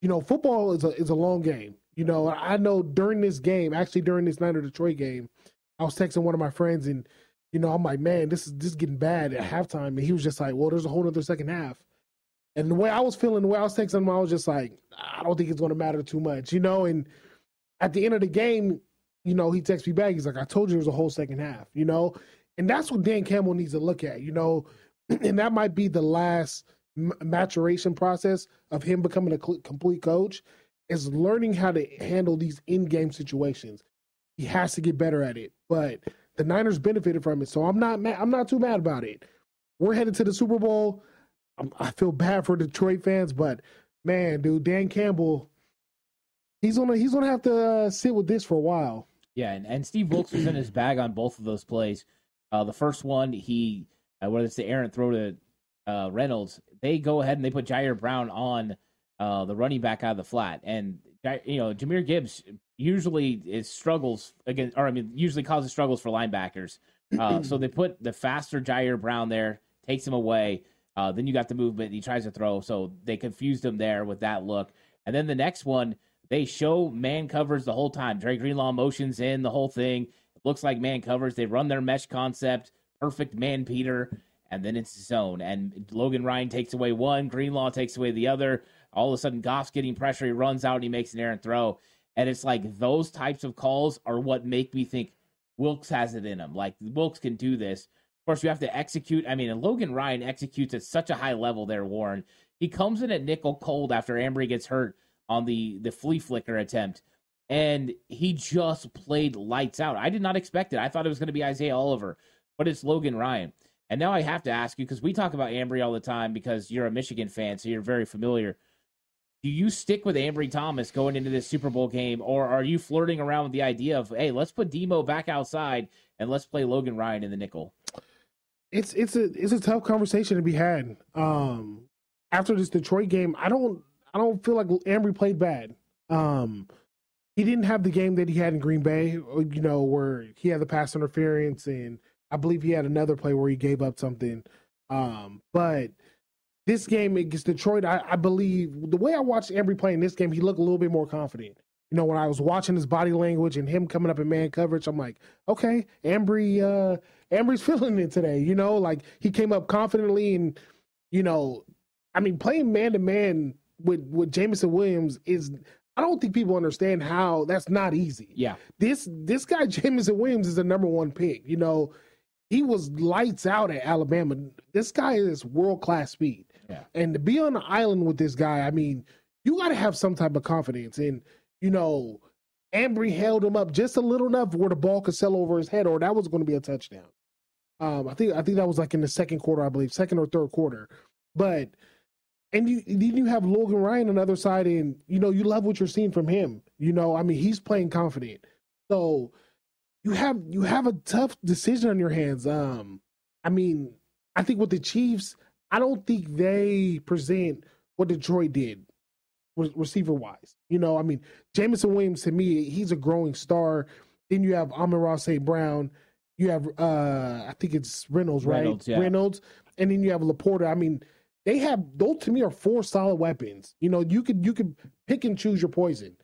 You know, football is a is a long game. You know, I know during this game, actually during this Niner Detroit game, I was texting one of my friends and you know, I'm like, man, this is this is getting bad at halftime. And he was just like, Well, there's a whole other second half. And the way I was feeling, the way I was texting him, I was just like, I don't think it's gonna matter too much, you know, and at the end of the game, you know, he texts me back. He's like, I told you it was a whole second half, you know? And that's what Dan Campbell needs to look at, you know? And that might be the last maturation process of him becoming a complete coach is learning how to handle these in-game situations. He has to get better at it. But the Niners benefited from it. So I'm not mad, I'm not too mad about it. We're headed to the Super Bowl. I'm, I feel bad for Detroit fans, but man, dude, Dan Campbell, he's gonna he's gonna have to uh, sit with this for a while. Yeah, and, and Steve Wilks was in his bag on both of those plays. Uh, the first one, he uh, whether it's the errant throw to uh, Reynolds, they go ahead and they put Ji'Ayir Brown on uh, the running back out of the flat, and you know Jahmyr Gibbs usually is struggles against, or I mean, usually causes struggles for linebackers. Uh, so they put the faster Ji'Ayir Brown there, takes him away. Uh, then you got the movement. He tries to throw, so they confused him there with that look. And then the next one, they show man covers the whole time. Dre Greenlaw motions in the whole thing. Looks like man covers. They run their mesh concept, perfect man beater, and then it's zone. And Logan Ryan takes away one, Greenlaw takes away the other. All of a sudden, Goff's getting pressure. He runs out and he makes an errant throw. And it's like those types of calls are what make me think Wilks has it in him. Like Wilks can do this. Of course, you have to execute. I mean, and Logan Ryan executes at such a high level there, Warren. He comes in at nickel cold after Ambry gets hurt on the the flea flicker attempt, and he just played lights out. I did not expect it. I thought it was going to be Isaiah Oliver, but it's Logan Ryan. And now I have to ask you because we talk about Ambry all the time because you're a Michigan fan, so you're very familiar. Do you stick with Ambry Thomas going into this Super Bowl game, or are you flirting around with the idea of, hey, let's put Demo back outside and let's play Logan Ryan in the nickel? It's it's a it's a tough conversation to be had. Um, after this Detroit game, I don't I don't feel like Ambry played bad. Um, he didn't have the game that he had in Green Bay, you know, where he had the pass interference, and I believe he had another play where he gave up something. Um, but this game against Detroit, I, I believe the way I watched Ambry play in this game, he looked a little bit more confident. You know, when I was watching his body language and him coming up in man coverage, I'm like, okay, Ambry, uh, Ambry's feeling it today. You know, like he came up confidently and, you know, I mean, playing man to man with with Jameson Williams is I don't think people understand how that's not easy. Yeah. This this guy Jameson Williams is the number one pick. You know, he was lights out at Alabama. This guy is world class speed. Yeah. And to be on the island with this guy, I mean, you got to have some type of confidence. And you know, Ambry held him up just a little enough where the ball could sell over his head, or that was going to be a touchdown. Um, I think I think that was like in the second quarter, I believe, second or third quarter. But and you then you have Logan Ryan on the other side, and you know you love what you're seeing from him. You know, I mean, he's playing confident. So you have you have a tough decision on your hands. Um, I mean, I think with the Chiefs, I don't think they present what Detroit did receiver wise. You know, I mean, Jameson Williams to me, he's a growing star. Then you have Amon-Ra St. Brown. You have uh I think it's Reynolds, right? Reynolds, yeah. Reynolds. And then you have LaPorta. I mean, they have those to me are four solid weapons. You know, you could you could pick and choose your poison.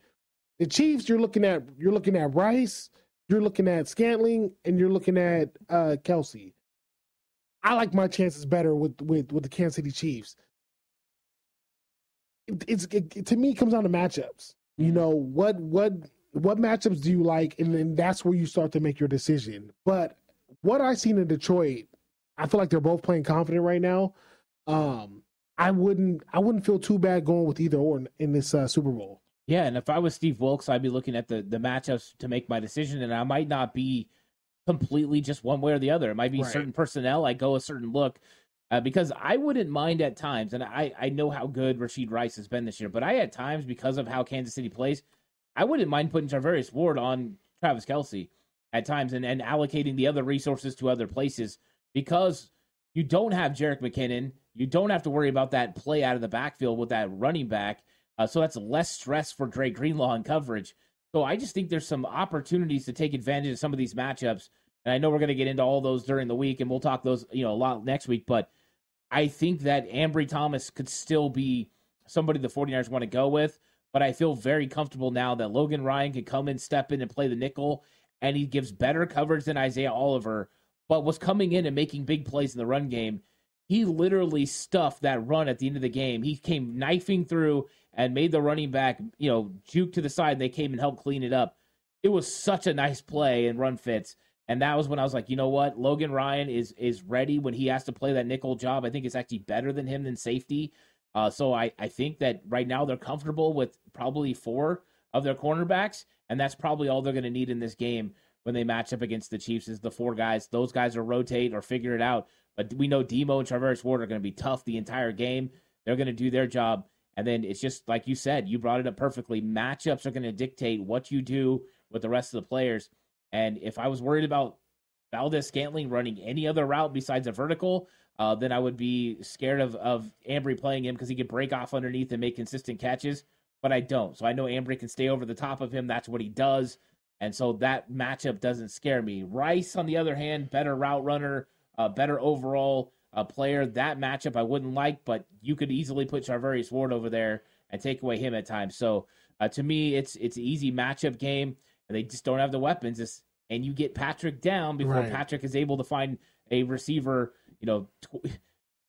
The Chiefs, you're looking at you're looking at Rice, you're looking at Scantling, and you're looking at uh, Kelce. I like my chances better with with with the Kansas City Chiefs. It, it's it, to me it comes down to matchups. You Mm-hmm. know what what what matchups do you like, and then that's where you start to make your decision. But what I seen in Detroit, I feel like they're both playing confident right now. Um, I wouldn't I wouldn't feel too bad going with either or in, in this uh, Super Bowl. Yeah, and if I was Steve Wilks, I'd be looking at the the matchups to make my decision, and I might not be completely just one way or the other. It might be Right. certain personnel. I go a certain look. Uh, because I wouldn't mind at times, and I, I know how good Rasheed Rice has been this year, but I at times, because of how Kansas City plays, I wouldn't mind putting Charvarius Ward on Travis Kelce at times and, and allocating the other resources to other places because you don't have Jerick McKinnon. You don't have to worry about that play out of the backfield with that running back. Uh, so that's less stress for Dre Greenlaw in coverage. So I just think there's some opportunities to take advantage of some of these matchups. And I know we're going to get into all those during the week, and we'll talk those you know a lot next week. But I think that Ambry Thomas could still be somebody the 49ers want to go with. But I feel very comfortable now that Logan Ryan can come in, step in, and play the nickel, and he gives better coverage than Isaiah Oliver. But was coming in and making big plays in the run game. He literally stuffed that run at the end of the game. He came knifing through and made the running back, you know, juke to the side. They came and helped clean it up. It was such a nice play and run fits. And that was when I was like, you know what? Logan Ryan is is ready when he has to play that nickel job. I think it's actually better than him than safety. Uh, so I, I think that right now they're comfortable with probably four of their cornerbacks, and that's probably all they're going to need in this game when they match up against the Chiefs is the four guys. Those guys will rotate or figure it out. But we know Demo and Charvarius Ward are going to be tough the entire game. They're going to do their job. And then it's just like you said, you brought it up perfectly. Matchups are going to dictate what you do with the rest of the players. And if I was worried about Valdes-Scantling running any other route besides a vertical, uh, then I would be scared of of Ambry playing him because he could break off underneath and make consistent catches. But I don't. So I know Ambry can stay over the top of him. That's what he does. And so that matchup doesn't scare me. Rice, on the other hand, better route runner, uh, better overall uh, player. That matchup I wouldn't like, but you could easily put Charvarius Ward over there and take away him at times. So uh, to me, it's it's an easy matchup game, and they just don't have the weapons. It's, and you get Patrick down before Right. Patrick is able to find a receiver. You know, tw-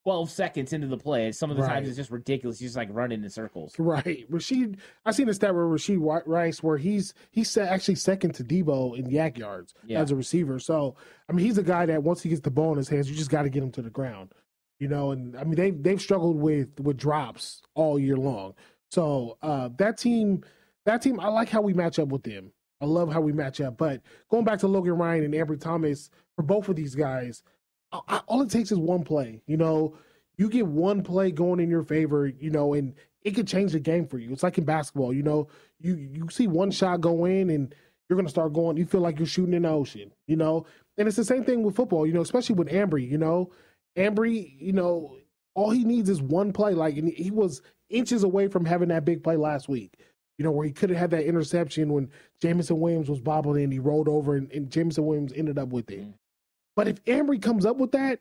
twelve seconds into the play. Some of the Right. times it's just ridiculous. He's just like running in circles. Right, Rasheed. I seen a stat where Rasheed Rice, where he's he's actually second to Deebo in YAC yards Yeah. as a receiver. So I mean, he's a guy that once he gets the ball in his hands, you just got to get him to the ground. You know, and I mean they've, they've struggled with with drops all year long. So uh, that team, that team, I like how we match up with them. I love how we match up. But going back to Logan Ryan and Ambry Thomas, for both of these guys, I, all it takes is one play. You know, you get one play going in your favor, you know, and it could change the game for you. It's like in basketball, you know, you you see one shot go in and you're gonna start going. You feel like you're shooting in the ocean, you know. And it's the same thing with football, you know, especially with Ambry. You know, Ambry, you know, all he needs is one play. Like, and he was inches away from having that big play last week. You know, where he could have had that interception when Jameson Williams was bobbling and he rolled over and, and Jameson Williams ended up with it. Mhm. But if Ambry comes up with that,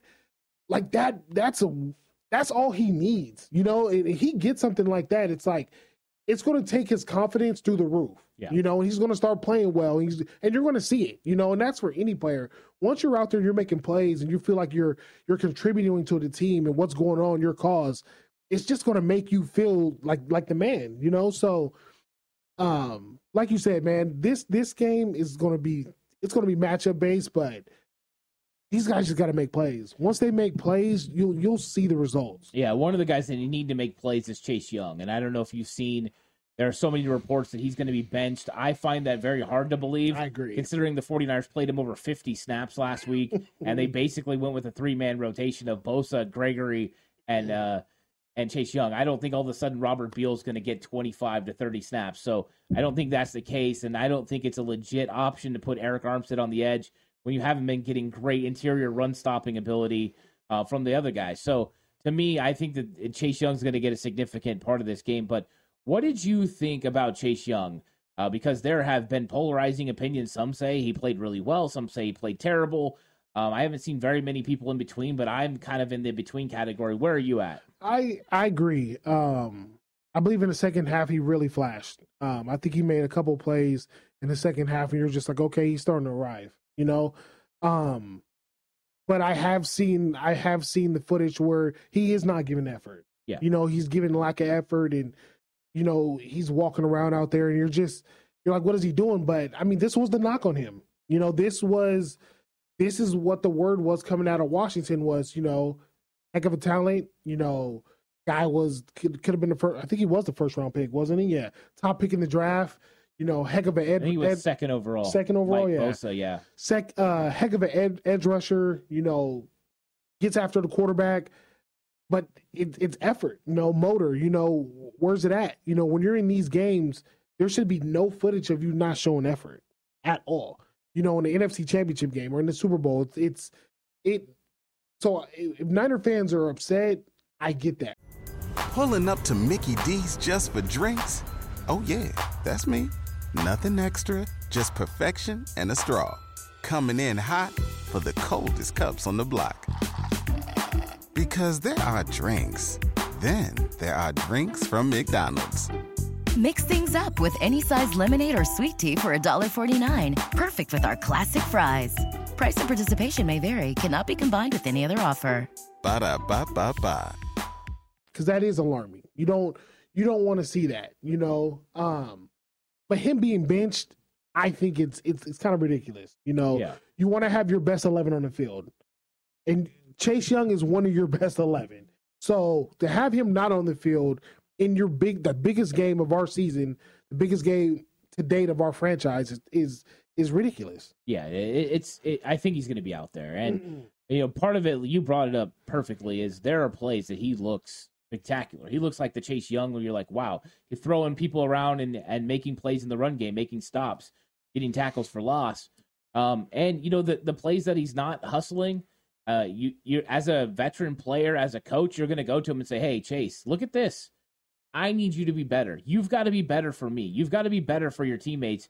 like that, that's a that's all he needs. You know, and if he gets something like that, it's like it's going to take his confidence through the roof. Yeah. You know, and he's going to start playing well. And, he's, and you're going to see it. You know, and that's for any player. Once you're out there, you're making plays, and you feel like you're you're contributing to the team and what's going on, your cause. It's just going to make you feel like like the man. You know, so um, like you said, man, this this game is going to be it's going to be matchup based, but these guys just got to make plays. Once they make plays, you'll you'll see the results. Yeah, one of the guys that you need to make plays is Chase Young. And I don't know if you've seen, there are so many reports that he's going to be benched. I find that very hard to believe. I agree. Considering the 49ers played him over 50 snaps last week, and they basically went with a three man rotation of Bosa, Gregory, and uh, and Chase Young. I don't think all of a sudden Robert Beal's going to get 25 to 30 snaps. So I don't think that's the case, and I don't think it's a legit option to put Arik Armstead on the edge when you haven't been getting great interior run stopping ability uh, from the other guys. So to me, I think that Chase Young's going to get a significant part of this game. But what did you think about Chase Young? Uh, because there have been polarizing opinions. Some say he played really well. Some say he played terrible. Um, I haven't seen very many people in between, but I'm kind of in the between category. Where are you at? I I agree. Um, I believe in the second half he really flashed. Um, I think he made a couple plays in the second half, and you're just like, okay, he's starting to arrive, you know. Um, but I have seen I have seen the footage where he is not giving effort. Yeah. You know, he's giving lack of effort and you know, he's walking around out there and you're just you're like, what is he doing? But I mean, this was the knock on him. You know, this was this is what the word was coming out of Washington was, you know, heck of a talent, you know, guy was could, could have been the first I think he was the first round pick, wasn't he? Yeah. Top pick in the draft. You know, heck of an ed, he was ed- second overall. second overall, Mike yeah. Bosa, yeah. sec uh heck of an ed, edge rusher, you know, gets after the quarterback, but it, it's effort, you know, motor, you know, where's it at? You know, when you're in these games, there should be no footage of you not showing effort at all. You know, in the NFC Championship game or in the Super Bowl, it's, it's it. So if Niner fans are upset, I get that. Pulling up to Mickey D's just for drinks? Oh, yeah, that's me. Nothing extra, just perfection and a straw. Coming in hot for the coldest cups on the block. Because there are drinks, then there are drinks from McDonald's. Mix things up with any size lemonade or sweet tea for $1.49. Perfect with our classic fries. Price and participation may vary, cannot be combined with any other offer. Ba da ba ba ba. because that is alarming. You don't you don't want to see that, you know. Um, but him being benched, I think it's it's it's kind of ridiculous. You know, Yeah. you want to have your best eleven on the field, and Chase Young is one of your best eleven. So to have him not on the field in your big the biggest game of our season, the biggest game to date of our franchise is is, is ridiculous. Yeah, it, it's. It, I think he's going to be out there, and Mm-mm. you know, part of it you brought it up perfectly. Is there are plays that he looks spectacular. He looks like the Chase Young, where you're like, wow, he's throwing people around and and making plays in the run game, making stops, getting tackles for loss. Um, and you know the the plays that he's not hustling. Uh, you you as a veteran player, as a coach, you're going to go to him and say, hey, Chase, look at this. I need you to be better. You've got to be better for me. You've got to be better for your teammates.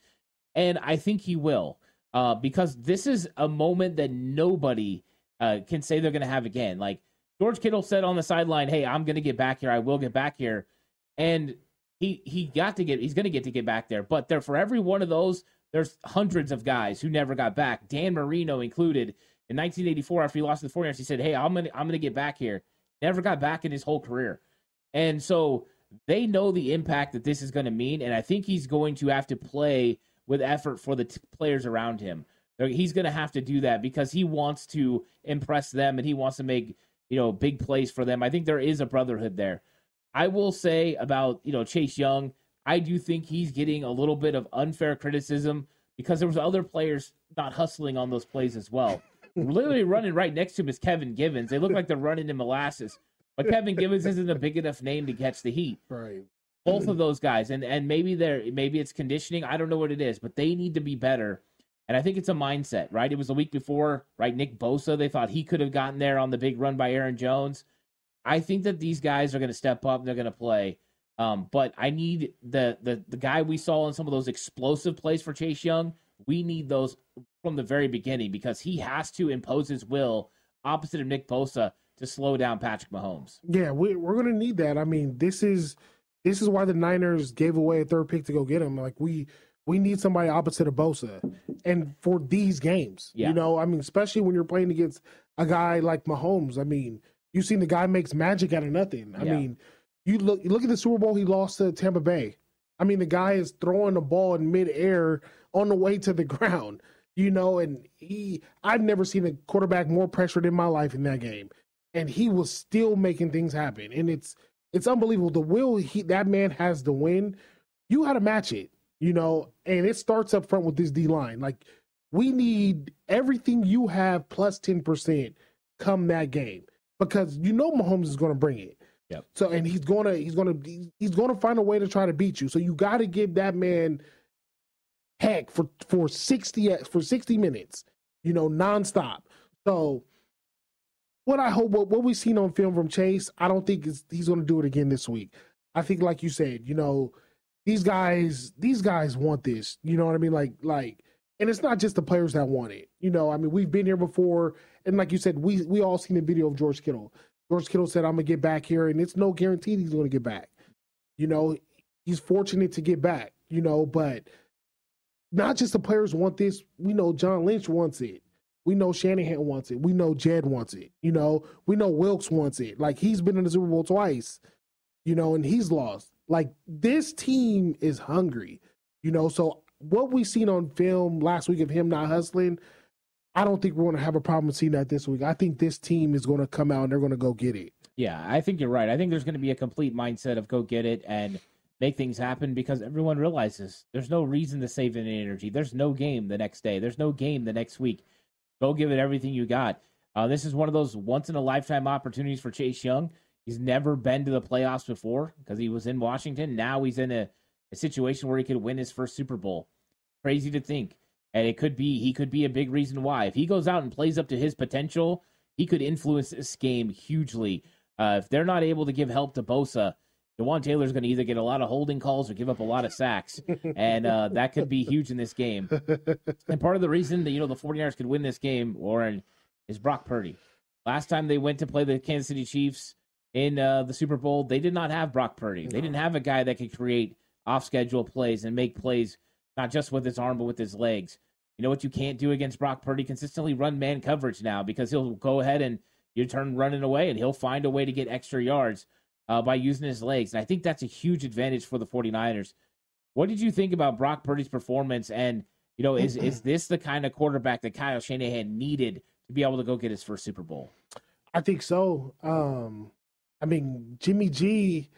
And I think he will, uh, because this is a moment that nobody uh, can say they're going to have again. Like George Kittle said on the sideline, "Hey, I'm going to get back here. I will get back here," and he he got to get. He's going to get to get back there. But there, for every one of those, there's hundreds of guys who never got back. Dan Marino included. In 1984, after he lost to the 49ers, he said, "Hey, I'm gonna I'm gonna get back here." Never got back in his whole career, and so they know the impact that this is going to mean. And I think he's going to have to play with effort for the t- players around him. He's going to have to do that because he wants to impress them and he wants to make you know big plays for them. I think there is a brotherhood there. I will say about you know Chase Young, I do think he's getting a little bit of unfair criticism because there was other players not hustling on those plays as well. Literally running right next to him is Kevin Givens. They look like they're running in molasses, but Kevin Givens isn't a big enough name to catch the heat Right. both of those guys and and maybe they're maybe it's conditioning i don't know what it is but they need to be better and i think it's a mindset right? It was the week before right? Nick bosa they thought he could have gotten there on the big run by aaron jones. I think that these guys are going to step up and they're going to play. Um, but i need the, the the guy we saw in some of those explosive plays for chase young we need those from the very beginning because he has to impose his will opposite of nick bosa to slow down patrick mahomes. Yeah, we, we're going to need that. I mean, this is this is why the Niners gave away a third pick to go get him. Like we we need somebody opposite of Bosa, and for these games, Yeah. you know, I mean, especially when you're playing against a guy like Mahomes. I mean, you've seen the guy makes magic out of nothing. I Yeah. mean, you look you look at the Super Bowl he lost to Tampa Bay. I mean, the guy is throwing the ball in midair on the way to the ground. You know, and he I've never seen a quarterback more pressured in my life in that game and he was still making things happen. And it's it's unbelievable. The will he that man has to win, you got to match it, you know. And it starts up front with this D line. Like we need everything you have plus plus ten percent come that game because you know Mahomes is going to bring it. Yep. So and he's gonna he's gonna he's gonna find a way to try to beat you. So you got to give that man heck for for sixty for sixty minutes, you know, nonstop. So what I hope what, what we've seen on film from Chase, I don't think is, he's going to do it again this week. I think, like you said, you know, these guys these guys want this. You know what I mean? Like like, and it's not just the players that want it. You know, I mean, we've been here before, and like you said, we we all seen the video of George Kittle. George Kittle said, "I'm gonna get back here," and it's no guarantee he's to get back. You know, he's fortunate to get back, you know, but not just the players want this. We know John Lynch wants it. We know Shanahan wants it. We know Jed wants it. You know, we know Wilks wants it. Like he's been in the Super Bowl twice, you know, and he's lost. Like this team is hungry, you know. So what we seen on film last week of him not hustling, I don't think we're going to have a problem seeing that this week. I think this team is going to come out and they're going to go get it. Yeah, I think you're right. I think there's going to be a complete mindset of go get it and make things happen because everyone realizes there's no reason to save any energy. There's no game the next day. There's no game the next week. Go give it everything you got. Uh, this is one of those once in a lifetime opportunities for Chase Young. He's never been to the playoffs before because he was in Washington. Now he's in a, a situation where he could win his first Super Bowl. Crazy to think. And it could be, he could be a big reason why. If he goes out and plays up to his potential, he could influence this game hugely. Uh, if they're not able to give help to Bosa, Jawaan Taylor's going to either get a lot of holding calls or give up a lot of sacks, and uh, that could be huge in this game. And part of the reason that you know the 49ers could win this game, Warren, is Brock Purdy. Last time they went to play the Kansas City Chiefs in uh, the Super Bowl, they did not have Brock Purdy. They didn't have a guy that could create off-schedule plays and make plays not just with his arm but with his legs. You know what you can't do against Brock Purdy? Consistently run man coverage now because he'll go ahead and you turn running away and he'll find a way to get extra yards uh, by using his legs. And I think that's a huge advantage for the 49ers. What did you think about Brock Purdy's performance? And, you know, is, is this the kind of quarterback that Kyle Shanahan needed to be able to go get his first Super Bowl? I think so. Um, I mean, Jimmy G,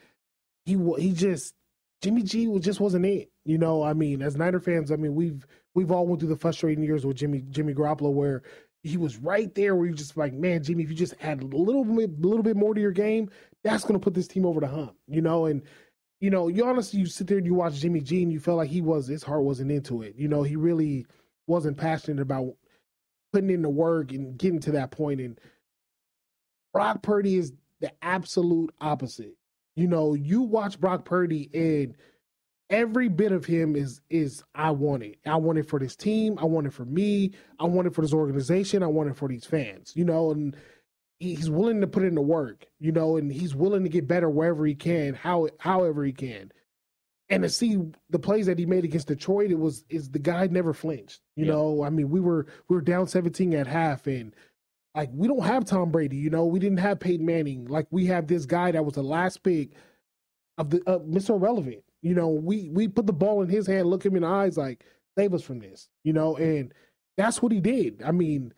he he just Jimmy G just wasn't it. You know, I mean, as Niner fans, I mean, we've we've all went through the frustrating years with Jimmy Jimmy Garoppolo where he was right there where you just like, man, Jimmy, if you just add a little bit, little bit more to your game, that's going to put this team over the hump, you know. And you know, you honestly, you sit there and you watch Jimmy G, and you felt like he was his heart wasn't into it. You know, he really wasn't passionate about putting in the work and getting to that point. And Brock Purdy is the absolute opposite. You know, you watch Brock Purdy and every bit of him is is I want it. I want it for this team. I want it for me. I want it for this organization. I want it for these fans. You know, and he's willing to put in the work. You know, and he's willing to get better wherever he can, how however he can. And to see the plays that he made against Detroit, it was is the guy never flinched. You yeah. know, I mean, we were we were down 17 at half and like we don't have Tom Brady, you know, we didn't have Peyton Manning. Like we have this guy that was the last pick of the uh, Mr. Irrelevant you know, we we put the ball in his hand, look him in the eyes, like save us from this. You know, and that's what he did. I mean,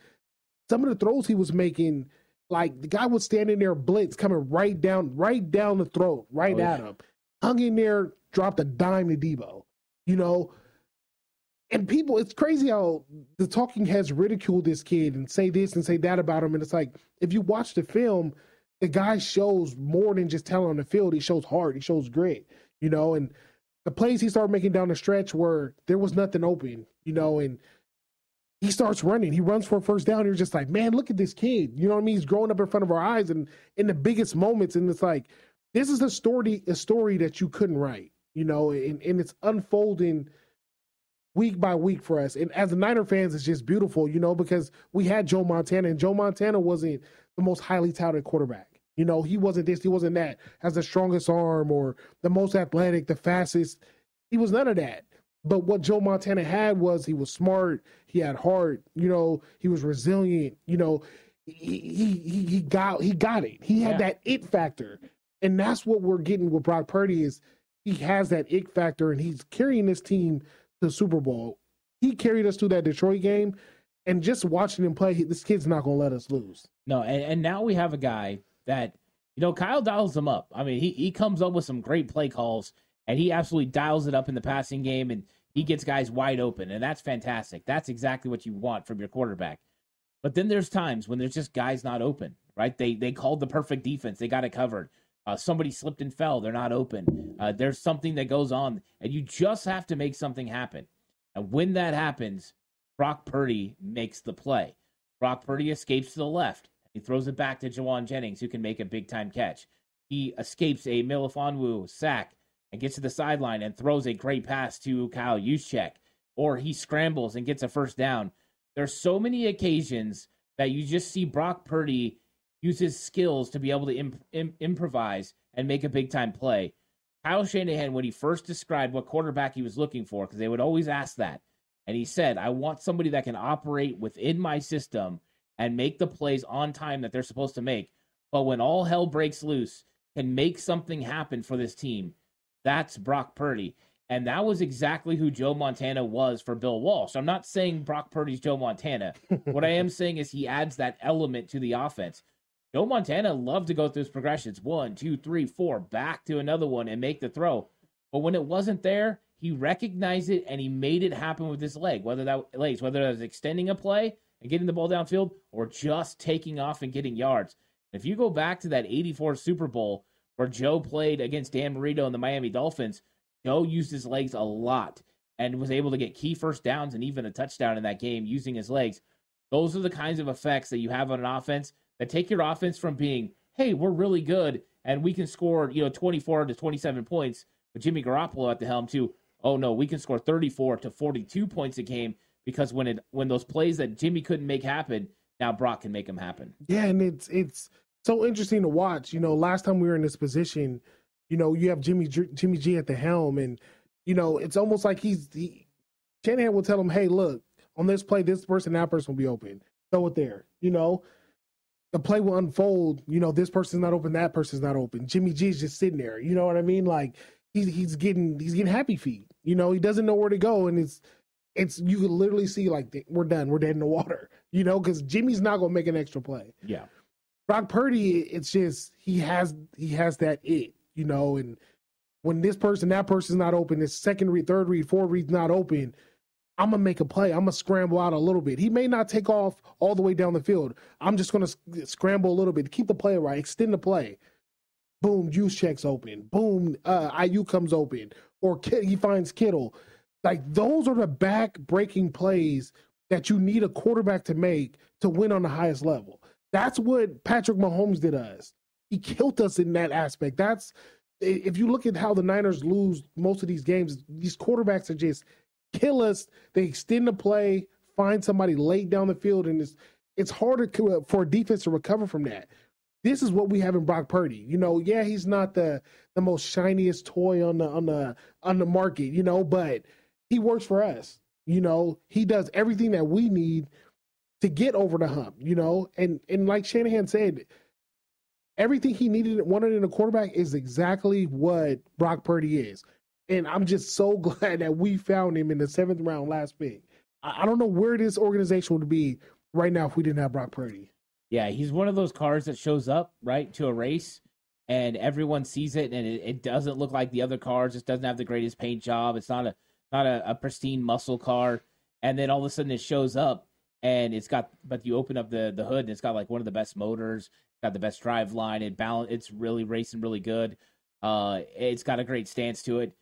some of the throws he was making, like the guy was standing there, blitz coming right down, right down the throat, right oh, at yeah. him, hung in there, dropped a dime to Deebo. You know, and people, it's crazy how the talking heads ridicule this kid and say this and say that about him. And it's like, if you watch the film, the guy shows more than just talent on the field. He shows heart. He shows grit you know, and the plays he started making down the stretch where there was nothing open, you know, and he starts running. He runs for a first down. You're just like, man, look at this kid. You know what I mean? He's growing up in front of our eyes and in the biggest moments. And it's like, this is a story, a story that you couldn't write, you know, and, and it's unfolding week by week for us. And as the Niner fans, it's just beautiful, you know, because we had Joe Montana and Joe Montana wasn't the most highly touted quarterback. You know, he wasn't this, he wasn't that, has the strongest arm or the most athletic, the fastest. He was none of that. But what Joe Montana had was he was smart, he had heart, you know, he was resilient, you know, he he he got he got it. He had yeah. that it factor. And that's what we're getting with Brock Purdy is he has that it factor and he's carrying this team the Super Bowl. He carried us through that Detroit game and just watching him play, this kid's not going to let us lose. No, and, and now we have a guy that you know Kyle dials them up. I mean, he he comes up with some great play calls, and he absolutely dials it up in the passing game, and he gets guys wide open, and that's fantastic. That's exactly what you want from your quarterback. But then there's times when there's just guys not open, right? They they called the perfect defense, they got it covered. Uh, somebody slipped and fell, they're not open. Uh, there's something that goes on, and you just have to make something happen. And when that happens, Brock Purdy makes the play. Brock Purdy escapes to the left. He throws it back to Jauan Jennings, who can make a big time catch. He escapes a Melifonwu sack and gets to the sideline and throws a great pass to Kyle Juszczyk. Or he scrambles and gets a first down. There's so many occasions that you just see Brock Purdy use his skills to be able to imp- Im- improvise and make a big time play. Kyle Shanahan, when he first described what quarterback he was looking for, because they would always ask that, and he said, I want somebody that can operate within my system and make the plays on time that they're supposed to make. But when all hell breaks loose, can make something happen for this team. That's Brock Purdy. And that was exactly who Joe Montana was for Bill Walsh. I'm not saying Brock Purdy's Joe Montana. what I am saying is he adds that element to the offense. Joe Montana loved to go through his progressions one, two, three, four, back to another one and make the throw. But when it wasn't there, he recognized it and he made it happen with his leg, whether that legs, whether that was extending a play and getting the ball downfield or just taking off and getting yards. If you go back to that 84 Super Bowl where Joe played against Dan Marino and the Miami Dolphins, Joe used his legs a lot and was able to get key first downs and even a touchdown in that game using his legs. Those are the kinds of effects that you have on an offense that take your offense from being, hey, we're really good and we can score, you know, 24 to 27 points with Jimmy Garoppolo at the helm to, oh no, we can score 34 to 42 points a game because when it when those plays that Jimmy couldn't make happen, now Brock can make them happen. Yeah, and it's it's so interesting to watch. You know, last time we were in this position, you know, you have Jimmy Jimmy G at the helm, and you know, it's almost like he's he, Shanahan will tell him, "Hey, look, on this play, this person, that person will be open. Throw it there." You know, the play will unfold. You know, this person's not open, that person's not open. Jimmy G is just sitting there. You know what I mean? Like he's he's getting he's getting happy feet. You know, he doesn't know where to go, and it's it's you can literally see like we're done, we're dead in the water. You know, because Jimmy's not gonna make an extra play. Yeah. Brock Purdy, it's just he has he has that it, you know, and when this person, that person's not open, this second read, third read, fourth read's not open, I'm gonna make a play. I'm gonna scramble out a little bit. He may not take off all the way down the field. I'm just gonna scramble a little bit keep the play right, extend the play. Boom, Juszczyk's open. Boom, uh, Aiyuk comes open, or he finds Kittle. Like those are the back breaking plays that you need a quarterback to make to win on the highest level. That's what Patrick Mahomes did us. He killed us in that aspect. That's if you look at how the Niners lose most of these games, these quarterbacks are just kill us. They extend the play, find somebody late down the field, and it's it's harder uh, for defense to recover from that. This is what we have in Brock Purdy. You know, yeah, he's not the the most shiniest toy on the on the on the market, you know, but he works for us. You know, he does everything that we need to get over the hump, you know, and and like Shanahan said, everything he needed wanted in a quarterback is exactly what Brock Purdy is. And I'm just so glad that we found him in the seventh round last pick. I, I don't know where this organization would be right now if we didn't have Brock Purdy. Yeah, he's one of those cars that shows up right to a race and everyone sees it and it, it doesn't look like the other cars. It doesn't have the greatest paint job. It's not a not a, a pristine muscle car. And then all of a sudden it shows up and it's got but you open up the the hood and it's got like one of the best motors got the best drive line it balance it's really racing really good uh it's got a great stance to it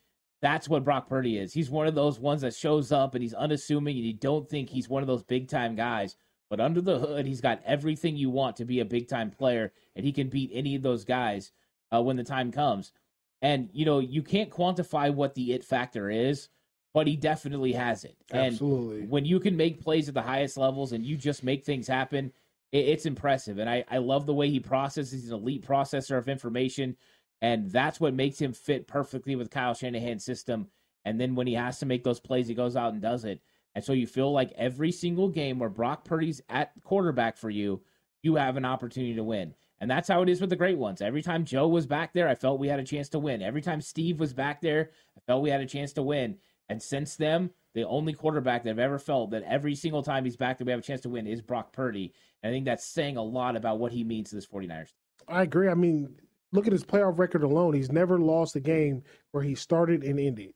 that's what Brock Purdy is he's one of those ones that shows up and he's unassuming and you don't think he's one of those big time guys but under the hood he's got everything you want to be a big time player and he can beat any of those guys uh, when the time comes and you know you can't quantify what the it factor is but he definitely has it. Absolutely. And when you can make plays at the highest levels and you just make things happen, it, it's impressive. And I, I love the way he processes. He's an elite processor of information. And that's what makes him fit perfectly with Kyle Shanahan's system. And then when he has to make those plays, he goes out and does it. And so you feel like every single game where Brock Purdy's at quarterback for you, you have an opportunity to win. And that's how it is with the great ones. Every time Joe was back there, I felt we had a chance to win. Every time Steve was back there, I felt we had a chance to win. And since them, the only quarterback that I've ever felt that every single time he's back that we have a chance to win is Brock Purdy. And I think that's saying a lot about what he means to this 49ers. I agree. I mean, look at his playoff record alone. He's never lost a game where he started and ended.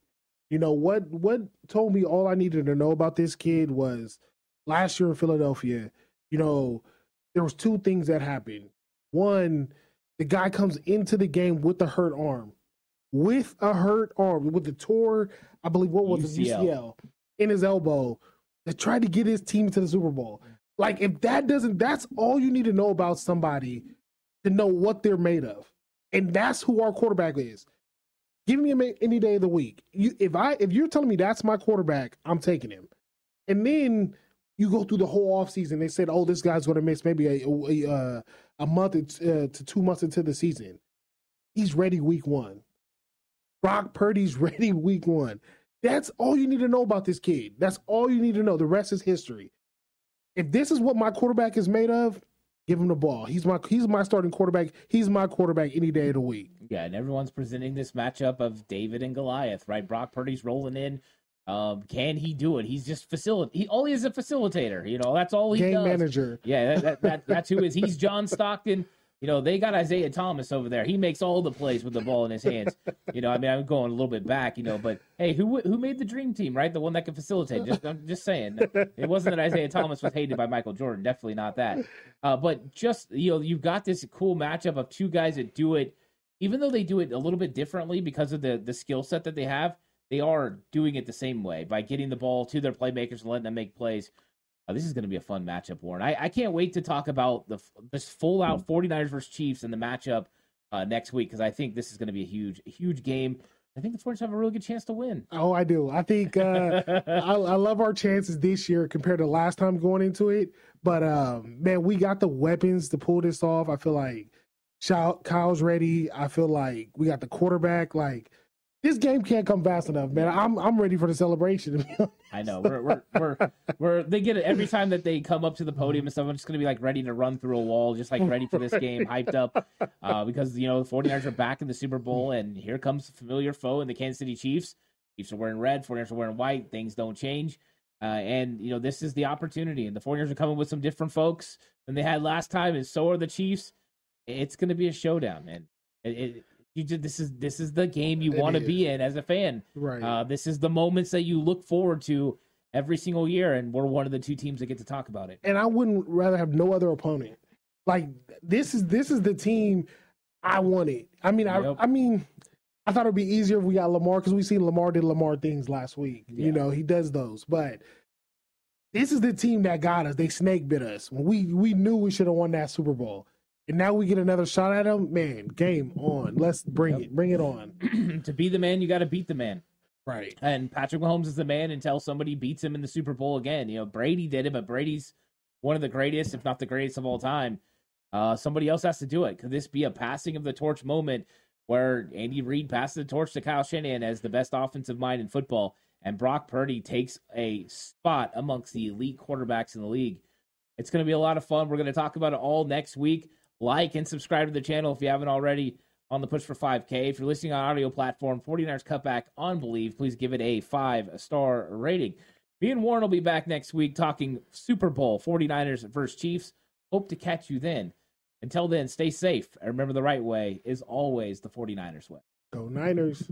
You know what what told me all I needed to know about this kid was last year in Philadelphia, you know, there was two things that happened. One, the guy comes into the game with a hurt arm with a hurt arm, with the tour, I believe what was it, UCL in his elbow, that tried to get his team to the Super Bowl. Like if that doesn't, that's all you need to know about somebody to know what they're made of, and that's who our quarterback is. Give me him any day of the week. You, if I, if you're telling me that's my quarterback, I'm taking him. And then you go through the whole offseason. They said, "Oh, this guy's going to miss maybe a a, a, a month uh, to two months into the season." He's ready week one Brock Purdy's ready week one. That's all you need to know about this kid. That's all you need to know. The rest is history. If this is what my quarterback is made of, give him the ball. He's my he's my starting quarterback. He's my quarterback any day of the week. Yeah, and everyone's presenting this matchup of David and Goliath, right? Brock Purdy's rolling in. Um, can he do it? He's just facilitate. He all he is a facilitator. You know, that's all he Game does. manager. Yeah, that, that, that that's who is. He's John Stockton. You know, they got Isaiah Thomas over there. He makes all the plays with the ball in his hands. You know, I mean, I'm going a little bit back. You know, but hey, who who made the dream team? Right, the one that can facilitate. Just I'm just saying, it wasn't that Isaiah Thomas was hated by Michael Jordan. Definitely not that. Uh, but just you know, you've got this cool matchup of two guys that do it, even though they do it a little bit differently because of the the skill set that they have. They are doing it the same way by getting the ball to their playmakers and letting them make plays. Uh, this is going to be a fun matchup, Warren. I, I can't wait to talk about the this full out 49ers versus Chiefs and the matchup uh, next week because I think this is going to be a huge, huge game. I think the 49ers have a really good chance to win. Oh, I do. I think uh, I, I love our chances this year compared to last time going into it. But um, man, we got the weapons to pull this off. I feel like Kyle's ready. I feel like we got the quarterback. Like this game can't come fast enough, man. I'm I'm ready for the celebration. I know we're we're we're, we're they get it every time that they come up to the podium and stuff. I'm just gonna be like ready to run through a wall, just like ready for this game, hyped up, uh, because you know the 49ers are back in the Super Bowl, and here comes a familiar foe in the Kansas City Chiefs. Chiefs are wearing red, 49ers are wearing white. Things don't change, uh, and you know this is the opportunity, and the 49ers are coming with some different folks than they had last time, and so are the Chiefs. It's gonna be a showdown, man. It, it, you just this is this is the game you want to be in as a fan. Right. Uh, this is the moments that you look forward to every single year, and we're one of the two teams that get to talk about it. And I wouldn't rather have no other opponent. Like this is this is the team I wanted. I mean, yep. I I mean. I thought it'd be easier if we got Lamar because we seen Lamar did Lamar things last week. Yeah. You know, he does those. But this is the team that got us. They snake bit us. We we knew we should have won that Super Bowl and now we get another shot at him. Man, game on. Let's bring yep. it. Bring it on. to be the man, you got to beat the man. Right. And Patrick Mahomes is the man until somebody beats him in the Super Bowl again. You know, Brady did it, but Brady's one of the greatest, if not the greatest of all time. Uh, somebody else has to do it. Could this be a passing of the torch moment where Andy Reid passes the torch to Kyle Shanahan as the best offensive mind in football, and Brock Purdy takes a spot amongst the elite quarterbacks in the league? It's going to be a lot of fun. We're going to talk about it all next week like and subscribe to the channel if you haven't already on the push for 5K. If you're listening on audio platform, 49ers cutback on Believe, please give it a five star rating. Me and Warren will be back next week talking Super Bowl 49ers versus Chiefs. Hope to catch you then. Until then, stay safe. And remember the right way is always the 49ers way. Go Niners.